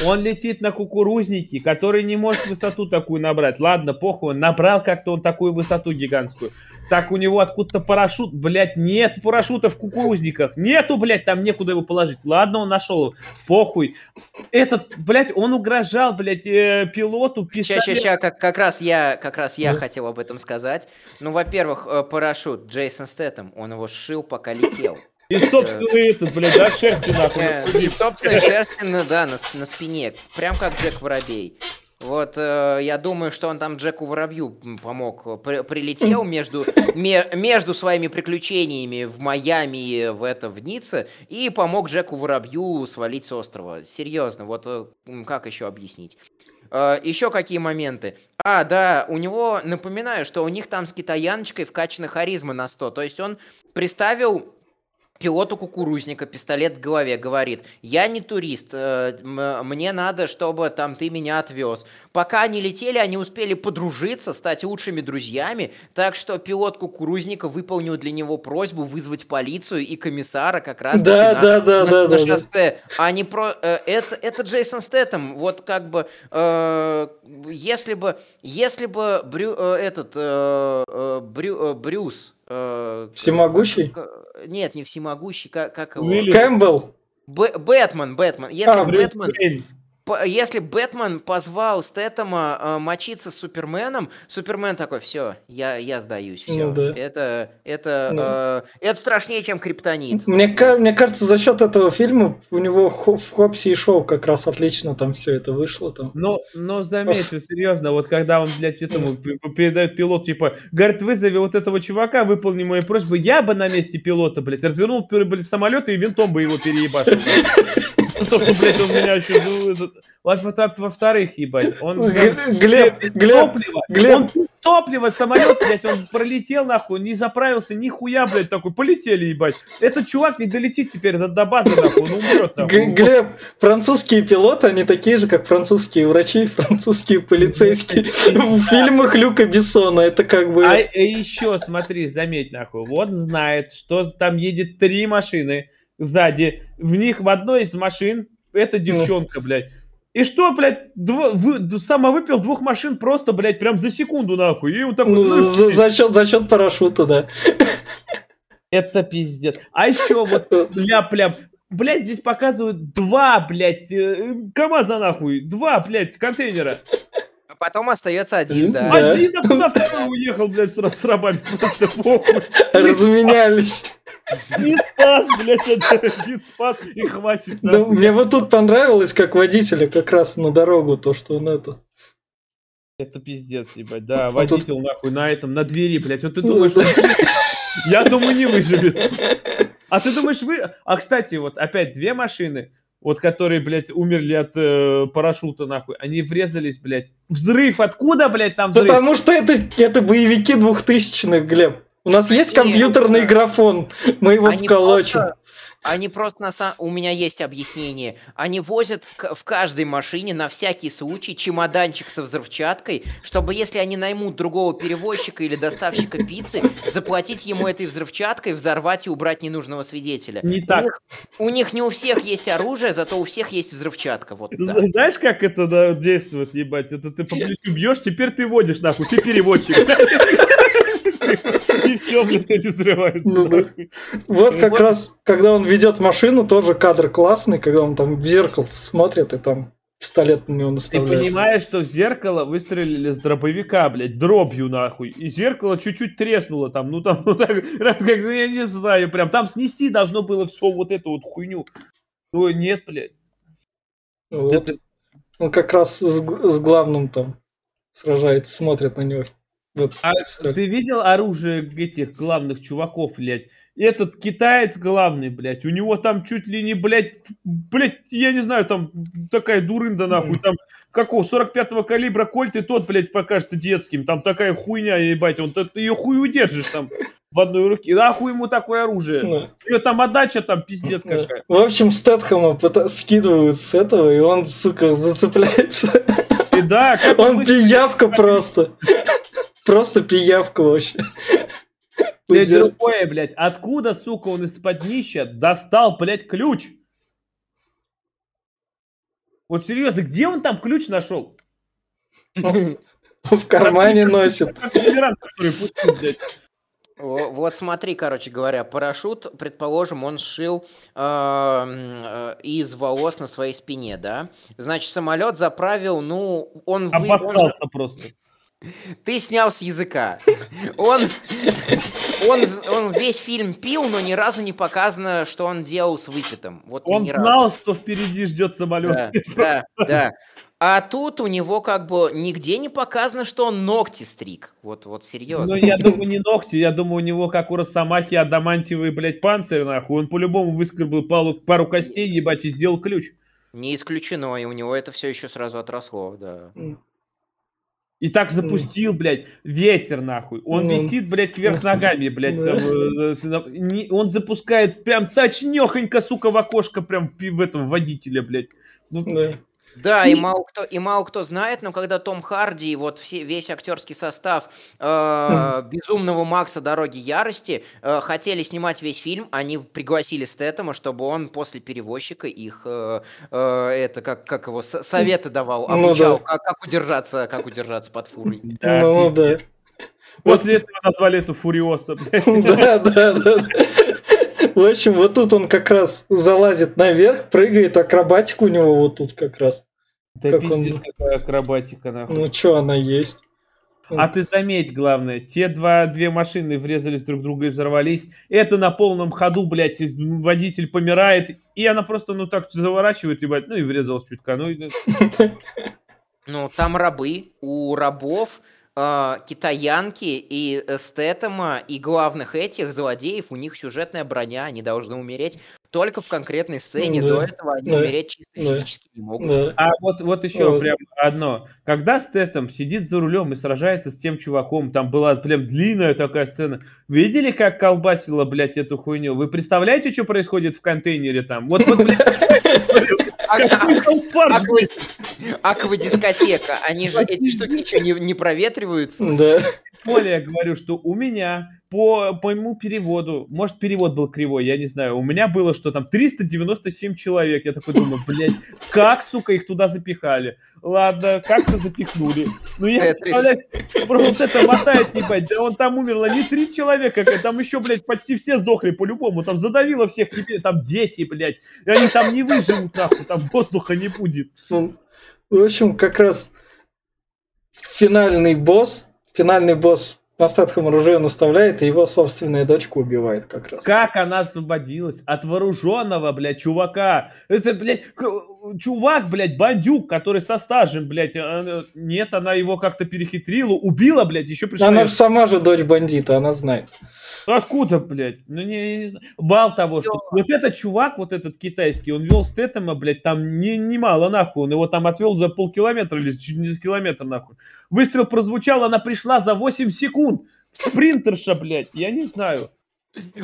Он летит на кукурузнике, который не может высоту такую набрать. Ладно, похуй, он набрал как-то он такую высоту гигантскую. Так у него откуда-то парашют, блядь, нет парашюта в кукурузниках. Нету, блядь, там некуда его положить. Ладно, он нашел его. Похуй. Этот, блядь, он угрожал, блядь, э, пилоту пистолет. ща, ща, как, как раз я, как раз я Ну. хотел об этом сказать. Ну, во-первых, э, парашют Джейсон Стэттем, он его сшил, пока летел. И, собственно, этот, блядь, да, шерстью нахуй. Э, И, собственно, шерсти, да, на, на спине, прям как Джек Воробей. Вот, э, я думаю, что он там Джеку Воробью помог. При- прилетел между, ме- между своими приключениями в Майами в, это, в Ницце и помог Джеку Воробью свалить с острова. Серьезно, вот э, как еще объяснить? еще какие моменты? А, да, у него, напоминаю, что у них там с китаяночкой вкачана харизма на 100. То есть он приставил пилоту кукурузника пистолет в голове, говорит, я не турист, э, мне надо, чтобы там ты меня отвез. Пока они летели, они успели подружиться, стать лучшими друзьями, так что пилот кукурузника выполнил для него просьбу вызвать полицию и комиссара как раз Да, на, да, да, на- да, на да, да. шоссе. Они про... э, это, это Джейсон Стэттем, вот как бы, э, если бы, если бы Брю, э, этот, э, Брю- Брюс... э, Всемогущий? как- нет, не всемогущий, как, как его? Уиллис. Кэмпбелл. Б- Бэтмен, Бэтмен. Если А, Брюс Бэтмен, Уэйн. Если Бэтмен позвал Стэттема э, мочиться с Суперменом, Супермен такой, все, я, я сдаюсь, все. Ну да. Это, это, э, это страшнее, чем Криптонит. Мне, мне кажется, за счет этого фильма у него в Хопсе и Шоу как раз отлично там все это вышло. Там. Но, но заметьте, серьезно, вот когда он, блядь, этому передает пилот, типа, говорит, вызови вот этого чувака, выполни мою просьбу, я бы на месте пилота, блядь, развернул, блядь, самолет и винтом бы его переебашил. [laughs] Ну, то, что, блядь, он меня еще... ну, Вот, Во-вторых, ебать, он... Блядь, Глеб, Глеб. Глеб. Он топлива, самолет, блядь, он пролетел, нахуй, не заправился, нихуя, блядь, такой, полетели, ебать. Этот чувак не долетит теперь до, до базы, нахуй, он умрет, нахуй. Глеб, французские пилоты, они такие же, как французские врачи, французские полицейские. В фильмах Люка Бессона это как бы... А, еще, смотри, заметь, нахуй, он знает, что там едет три машины сзади, в них в одной из машин эта девчонка, блядь. И что, блядь, дво- вы, д- самовыпил двух машин просто, блядь, прям за секунду, нахуй. И он такой, Ну, ну, за, за счет, за счет парашюта, да. это пиздец. А еще вот ляп-ляп. Блядь, здесь показывают два, блядь, э, КамАЗа, нахуй. Два, блядь, контейнера. Потом остается один, да. Один, а куда второй уехал, блядь, с, с рабами. Просто похуй. Разменялись. Не спас, блядь, один спас, и хватит. Да, мне вот тут понравилось, как водителя как раз на дорогу, то, что он это... Это пиздец, ебать, да, тут- водитель нахуй на этом, на двери, блядь, вот ты думаешь, он выживет? Я думаю, не выживет. А ты думаешь, вы... А, кстати, вот опять две машины, вот которые, блядь, умерли от э, парашюта, нахуй, они врезались, блядь. Взрыв, откуда, блядь, там взрыв? Потому что это, это боевики двухтысячных, Глеб. У нас есть компьютерный графон, мы его Они вколочим. просто- Они просто на самом... У меня есть объяснение. Они возят в каждой машине на всякий случай чемоданчик со взрывчаткой, чтобы если они наймут другого перевозчика или доставщика пиццы, заплатить ему этой взрывчаткой, взорвать и убрать ненужного свидетеля. Не У так. них, у них не у всех есть оружие, зато у всех есть взрывчатка. Вот. З- Знаешь, как это да, действует, ебать? Это ты по плечу бьешь, теперь ты водишь, нахуй, ты переводчик. И все, блядь, эти взрываются. Ну да. Вот как раз, когда он ведет машину, тоже кадр классный, когда он там в зеркало смотрит и там пистолет на него Ты наставляет. понимаешь, что в зеркало выстрелили с дробовика, блядь, дробью нахуй. И зеркало чуть-чуть треснуло там, ну там, [laughs] ну так, как я не знаю, прям там снести должно было все вот эту вот хуйню. Ну нет, блядь. Вот. Это- Он как раз с, с главным там сражается, смотрит на него. Вот, А ты видел оружие этих главных чуваков, блядь? Этот китаец главный, блядь, у него там чуть ли не, блядь, блядь, я не знаю, там такая дурында, нахуй, там, какого, 45-го калибра кольт, и тот, блядь, покажется детским, там такая хуйня, ебать, он, ты ее хуй удержишь там в одной руке, нахуй ему такое оружие? Да, него там отдача там пиздец да. какая. В общем, Стэтхэма скидывают с этого, и он, сука, зацепляется. И да, Он пиявка просто. Просто пиявка вообще. Блядь, другое, блядь, откуда, сука, он из-под днища достал, блядь, ключ? Вот серьезно, где он там ключ нашел? В кармане носит. Вот смотри, короче говоря, парашют, предположим, он сшил э, м, э, из волос на своей спине, да? Значит, самолет заправил, ну, он... вы- Обоссался просто. Ты снял с языка. Он, он, он весь фильм пил, но ни разу не показано, что он делал с выпитым. Вот Он ни разу. знал, что впереди ждет самолет. Да, да, да. А тут у него как бы нигде не показано, что он ногти стриг. Вот, вот Ну, серьезно. я думаю, не ногти, я думаю, у него, как у Росомахи, адамантиевый, блядь, панцирь, нахуй. Он по-любому выскребал пару, пару костей, ебать, и сделал ключ. Не исключено, и у него это все еще сразу отросло, да. И так запустил, блядь, ветер, нахуй. Он Ну. висит, блядь, кверх ногами, блядь. Там, э, э, не- Он запускает прям точнёхонько, сука, в окошко прям в этом водителя, блядь. Ну, Да. Да, и И- мало кто, и мало кто знает, но когда Том Харди и вот все, весь актерский состав э, Безумного Макса Дороги Ярости э, хотели снимать весь фильм, они пригласили Стэттема, чтобы он после перевозчика их э, э, это как, как его советы давал, Ну обучал, да. как, как удержаться, как удержаться под фурой. да, [laughs] Ну да. После этого назвали эту Фуриоса. [laughs] Да, да, да. В общем, вот тут он как раз залазит наверх, прыгает, акробатика у него вот тут как раз. Да Как он- пиздец, какая акробатика, нахуй. Ну, что она есть? А ты заметь, главное, те два, две машины врезались друг в друга и взорвались. Это на полном ходу, блядь, водитель помирает, и она просто, ну, так заворачивает, ебать, ну, и врезалась чутка. Ну, и- Ну, там рабы, у рабов китаянки и эстетома, и главных этих злодеев, у них сюжетная броня, они должны умереть только в конкретной сцене, Да, до этого они да, умереть чисто да. физически не могут. Да. А вот, вот еще Вот. прям одно. Когда Стэтом сидит за рулем и сражается с тем чуваком, там была прям длинная такая сцена. Видели, как колбасила, блядь, эту хуйню? Вы представляете, что происходит в контейнере там? Вот, вот, блядь, [laughs] А- а- аква- Аквадискотека, они же эти штуки ничего не, не проветриваются. Да. более говорю, что у меня по, по моему переводу, может, перевод был кривой, я не знаю, у меня было, что там 397 человек. Я такой думаю, блядь, как, сука, их туда запихали? Ладно, как-то запихнули. Ну, я представляю, вот это мотает, ебать, да он там умерло не три человека, там еще, блядь, почти все сдохли по-любому, там задавило всех, там дети, блядь, и они там не выживут, нахуй, там воздуха не будет. Ну, в общем, как раз финальный босс, финальный босс на Стэтхэм оружие наставляет, и его собственная дочка убивает как раз. Как она освободилась от вооруженного, блядь, чувака? Это, блядь, чувак, блядь, бандюк, который со стажем, блядь, она- нет, она его как-то перехитрила, убила, блядь, еще пришла. Она же сама же дочь бандита, она знает. Откуда, блядь? Ну, не, не знаю. Мало того, что вот этот чувак, вот этот китайский, он вел Стэттема, блядь, там не, немало, нахуй. Он его там отвел за полкилометра или чуть не за километр, нахуй. Выстрел прозвучал, она пришла за 8 секунд. Спринтерша, блядь, я не знаю.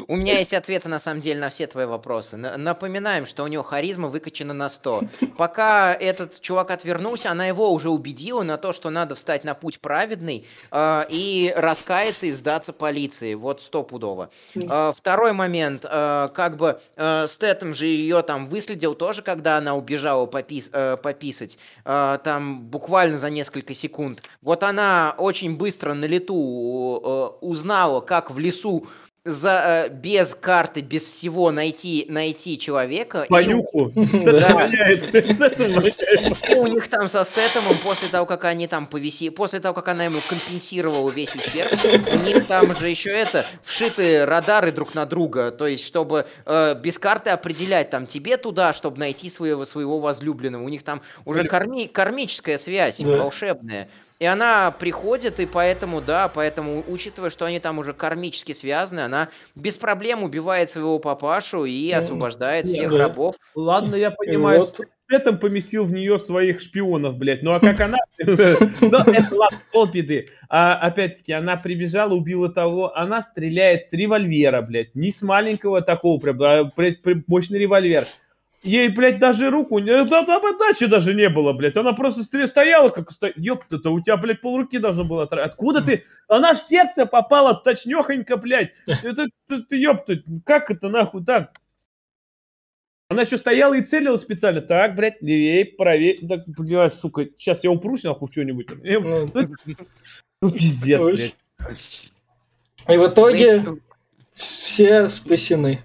У меня есть ответы, на самом деле, на все твои вопросы. Напоминаем, что у него харизма выкачана на 100. Пока этот чувак отвернулся, она его уже убедила на то, что надо встать на путь праведный э, и раскаяться и сдаться полиции. Вот стопудово. Э, второй момент. э, как бы э, Стэттем же ее там выследил тоже, когда она убежала попис- э, пописать. э, там буквально за несколько секунд. Вот она очень быстро на лету э, узнала, как в лесу за, э, без карты, без всего найти, найти человека. Стэттем воняет. И у них там со Стэтомом, после того, как они там повиси, после того, как она ему компенсировала весь ущерб, у них там же еще это, вшиты радары друг на друга, то есть, чтобы э, без карты определять там тебе туда, чтобы найти своего, своего возлюбленного. У них там уже карми- кармическая связь, волшебная. И она приходит, и поэтому, да, поэтому, учитывая, что они там уже кармически связаны, она без проблем убивает своего папашу и Ну, освобождает да. всех Да. рабов. Ладно, я понимаю, Вот. что Стэттем поместил в нее своих шпионов, блядь. Ну а как она... [laughs] Ну, это ладно, полбеды. А опять-таки, она прибежала, убила того. Она стреляет с револьвера, блядь. Не с маленького такого, прям, а, прям мощный револьвер. Ей, блядь, даже руку... не- Там, там отдачи даже не было, блядь. Она просто стояла, как... Ёпта-то, у тебя, блядь, полруки должно было... Откуда ты... Она в сердце попала точнёхонько, блядь. Это, это, ёпта, как это нахуй так? Она еще стояла и целила специально. Так, блядь, левее, правее. Так, блядь, сука, сейчас я упрусь нахуй в что-нибудь. Э, Ну, Ну, пиздец, блядь. И в итоге Вы- все спасены.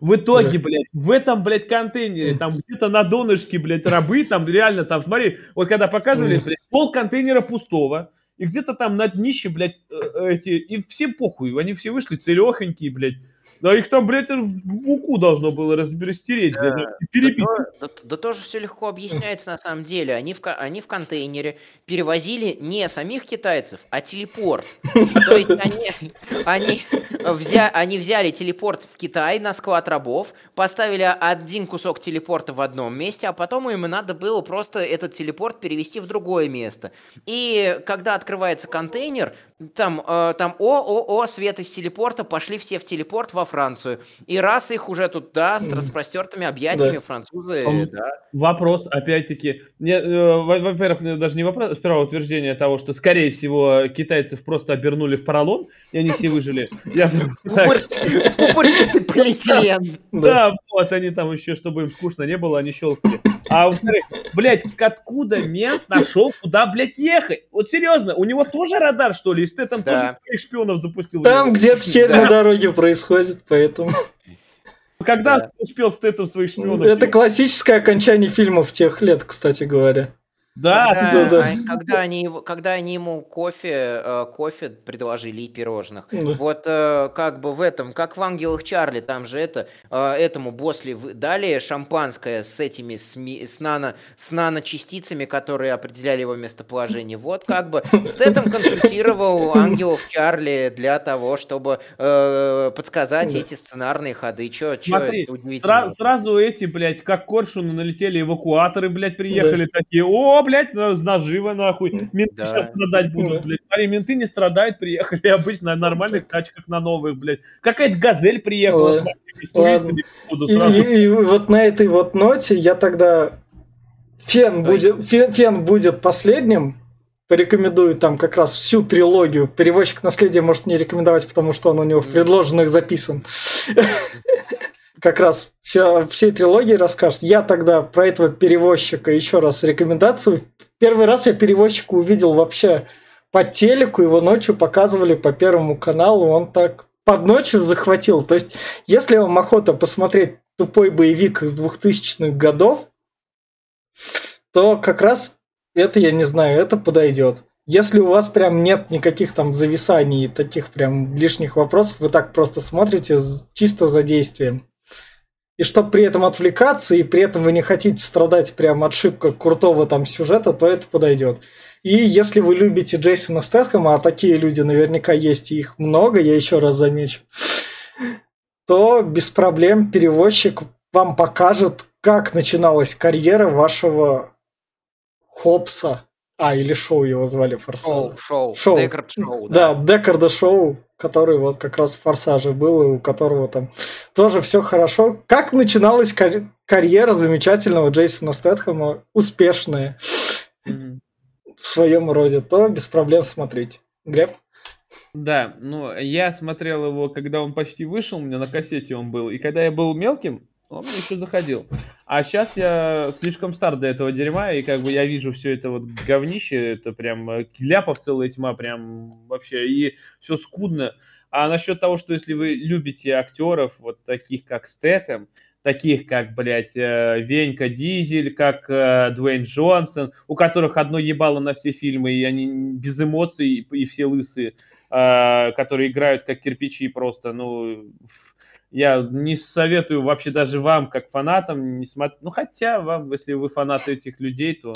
В итоге, блядь, в этом, блядь, контейнере, там где-то на донышке, блядь, рабы, там реально, там, смотри, вот когда показывали, блядь, пол контейнера пустого, и где-то там на днище, блядь, э, эти, и всем похуй, они все вышли целехонькие, блядь. Да их там, блядь, в муку должно было разберестереть, и Да перебить. то- да, да тоже все легко объясняется на самом деле. Они в, они в контейнере перевозили не самих китайцев, а телепорт. То есть они, они, взя- они взяли телепорт в Китай на склад рабов, поставили один кусок телепорта в одном месте, а потом им надо было просто этот телепорт перевести в другое место. И когда открывается контейнер, там, э, там о, о, о, свет из телепорта, пошли все в телепорт во Францию. И раз их уже тут, да, с распростертыми объятиями Да. французы, Ам, да. Вопрос, опять-таки, э, во- во-первых, даже не вопрос, сперва утверждение того, что, скорее всего, китайцев просто обернули в поролон, и они все выжили. Пупырчатый [laughs] [laughs] полиэтилен. Да. Да, вот они там еще, чтобы им скучно не было, они щелкали. А во-вторых, блядь, откуда мент нашел, куда, блядь, ехать? Вот серьезно, у него тоже радар, что ли? И Стэттем Да. тоже своих шпионов запустил. Там где-то херь Да. на дороге происходит, поэтому... Когда Да. успел Стэттем своих шпионов? Это классическое окончание фильмов тех лет, кстати говоря. Да, когда, да, да. а- когда они, когда они ему кофе, э, кофе предложили и пирожных. Да. Вот э, как бы в этом, как в «Ангелах Чарли», там же это, э, этому Босли дали шампанское с этими, с, с, нано, с наночастицами, которые определяли его местоположение. Вот как бы Стэттем консультировал «Ангелов Чарли» для того, чтобы э, подсказать Да. эти сценарные ходы. Чё, чё Смотри, это удивительно? Сра- сразу эти, блядь, как коршуны налетели эвакуаторы, блядь, приехали такие, о, блядь, на- наживо, нахуй, менты Да. сейчас страдать будут, блядь. Смотри, менты не страдают, приехали [laughs] обычно на нормальных тачках, на новых, блядь. Какая-то газель приехала Ладно. смотри, с туристами, И, сразу. и- и вот на этой вот ноте я тогда... Фен будет, фен, Фен будет последним. Порекомендую там как раз всю трилогию. Перевозчик наследия может не рекомендовать, потому что он у него в предложенных записан. [laughs] Как раз все, всей трилогии расскажет. Я тогда про этого перевозчика еще раз рекомендацию. Первый раз я перевозчика увидел вообще по телеку, его ночью показывали по Первому каналу, он так под ночью захватил. То есть, если вам охота посмотреть тупой боевик из 2000-х годов, то как раз это, я не знаю, это подойдет. Если у вас прям нет никаких там зависаний и таких прям лишних вопросов, вы так просто смотрите чисто за действием. И чтобы при этом отвлекаться, и при этом вы не хотите страдать прям от шибко крутого там сюжета, то это подойдет. И если вы любите Джейсона Стэтхэма, а такие люди наверняка есть, и их много, я еще раз замечу, то без проблем перевозчик вам покажет, как начиналась карьера вашего Хопса. А, или шоу его звали Форсаж. Шоу, шоу, Шоу. Декард шоу, да. Да, Декарда шоу, который вот как раз в Форсаже был, и у которого там тоже все хорошо. Как начиналась карь- карьера замечательного Джейсона Стэтхэма, успешная Мгм. в своем роде, то без проблем смотрите. Глеб? Да, ну, я смотрел его, когда он почти вышел, у меня на кассете он был, и когда я был мелким, он еще заходил. А сейчас я слишком стар для этого дерьма, и как бы я вижу все это вот говнище, это прям э, ляпов целая тьма, прям вообще, и все скудно. А насчет того, что если вы любите актеров, вот таких как Стэтэм, таких как, блядь, э, Венька Дизель, как э, Дуэйн Джонсон, у которых одно ебало на все фильмы, и они без эмоций, и, все лысые, которые играют как кирпичи просто, ну, я не советую вообще даже вам, как фанатам, не смотреть. Ну, хотя вам, если вы фанаты этих людей, то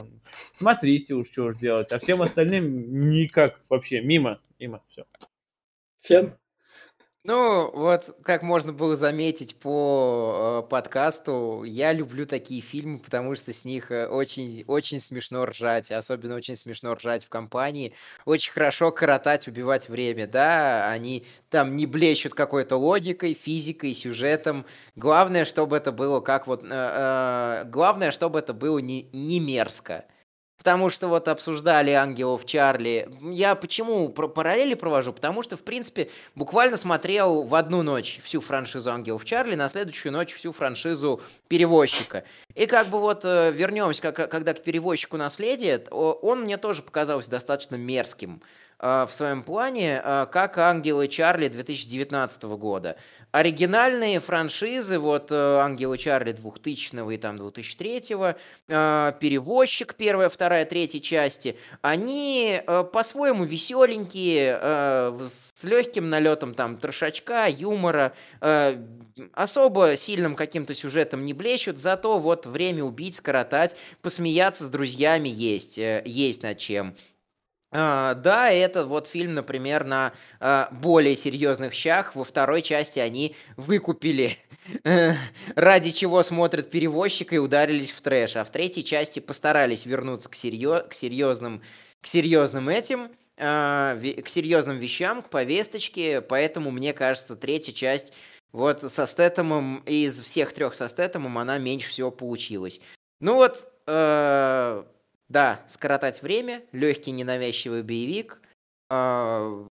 смотрите уж, что уж делать. А всем остальным никак вообще. Мимо, мимо, все. Фен? Ну, вот, как можно было заметить по э, подкасту, я люблю такие фильмы, потому что с них э, очень, очень смешно ржать, особенно очень смешно ржать в компании. Очень хорошо коротать, убивать время, да, они там не блещут какой-то логикой, физикой, сюжетом. Главное, чтобы это было как вот... э, э, главное, чтобы это было не, не мерзко. Потому что вот обсуждали ангелов Чарли. Я почему параллели провожу? Потому что, в принципе, буквально смотрел в одну ночь всю франшизу ангелов Чарли, на следующую ночь всю франшизу перевозчика. И как бы вот э, вернемся, как- когда к перевозчику наследия, он мне тоже показался достаточно мерзким э, в своем плане, э, как ангелы Чарли 2019 года. Оригинальные франшизы, вот э, Ангелы Чарли 2000 и там 2003 э, Перевозчик, первая, вторая, третья части, они э, по-своему веселенькие, с легким налетом там трошачка, юмора, особо сильным каким-то сюжетом не блещут, зато вот время убить, скоротать, посмеяться с друзьями есть, есть над чем. А, да, это вот фильм, например, на а, более серьезных щах. Во второй части они выкупили, э, ради чего смотрят перевозчика и ударились в трэш. А в третьей части постарались вернуться к, серьё- к серьезным, к серьезным этим, а, к серьезным вещам, к повесточке. Поэтому, мне кажется, третья часть вот со Стэтомом, из всех трех со Стэтомом, она меньше всего получилась. Ну вот, э, да, скоротать время, легкий ненавязчивый боевик. А,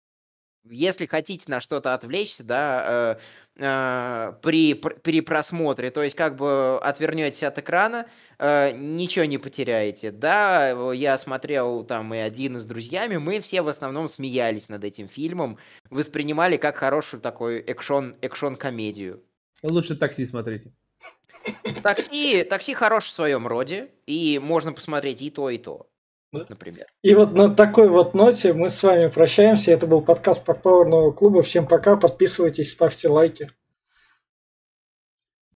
Если хотите на что-то отвлечься, да, э, э, при, пр- при просмотре, то есть как бы отвернетесь от экрана, э, ничего не потеряете. Да, я смотрел там и один с друзьями, мы все в основном смеялись над этим фильмом, воспринимали как хорошую такую экшон, экшон-комедию. Лучше такси смотрите. Такси, такси хорош в своем роде, и можно посмотреть и то, и то, Да. например. И вот на такой вот ноте мы с вами прощаемся. Это был подкаст Подпауэрного клуба. Всем пока, подписывайтесь, ставьте лайки.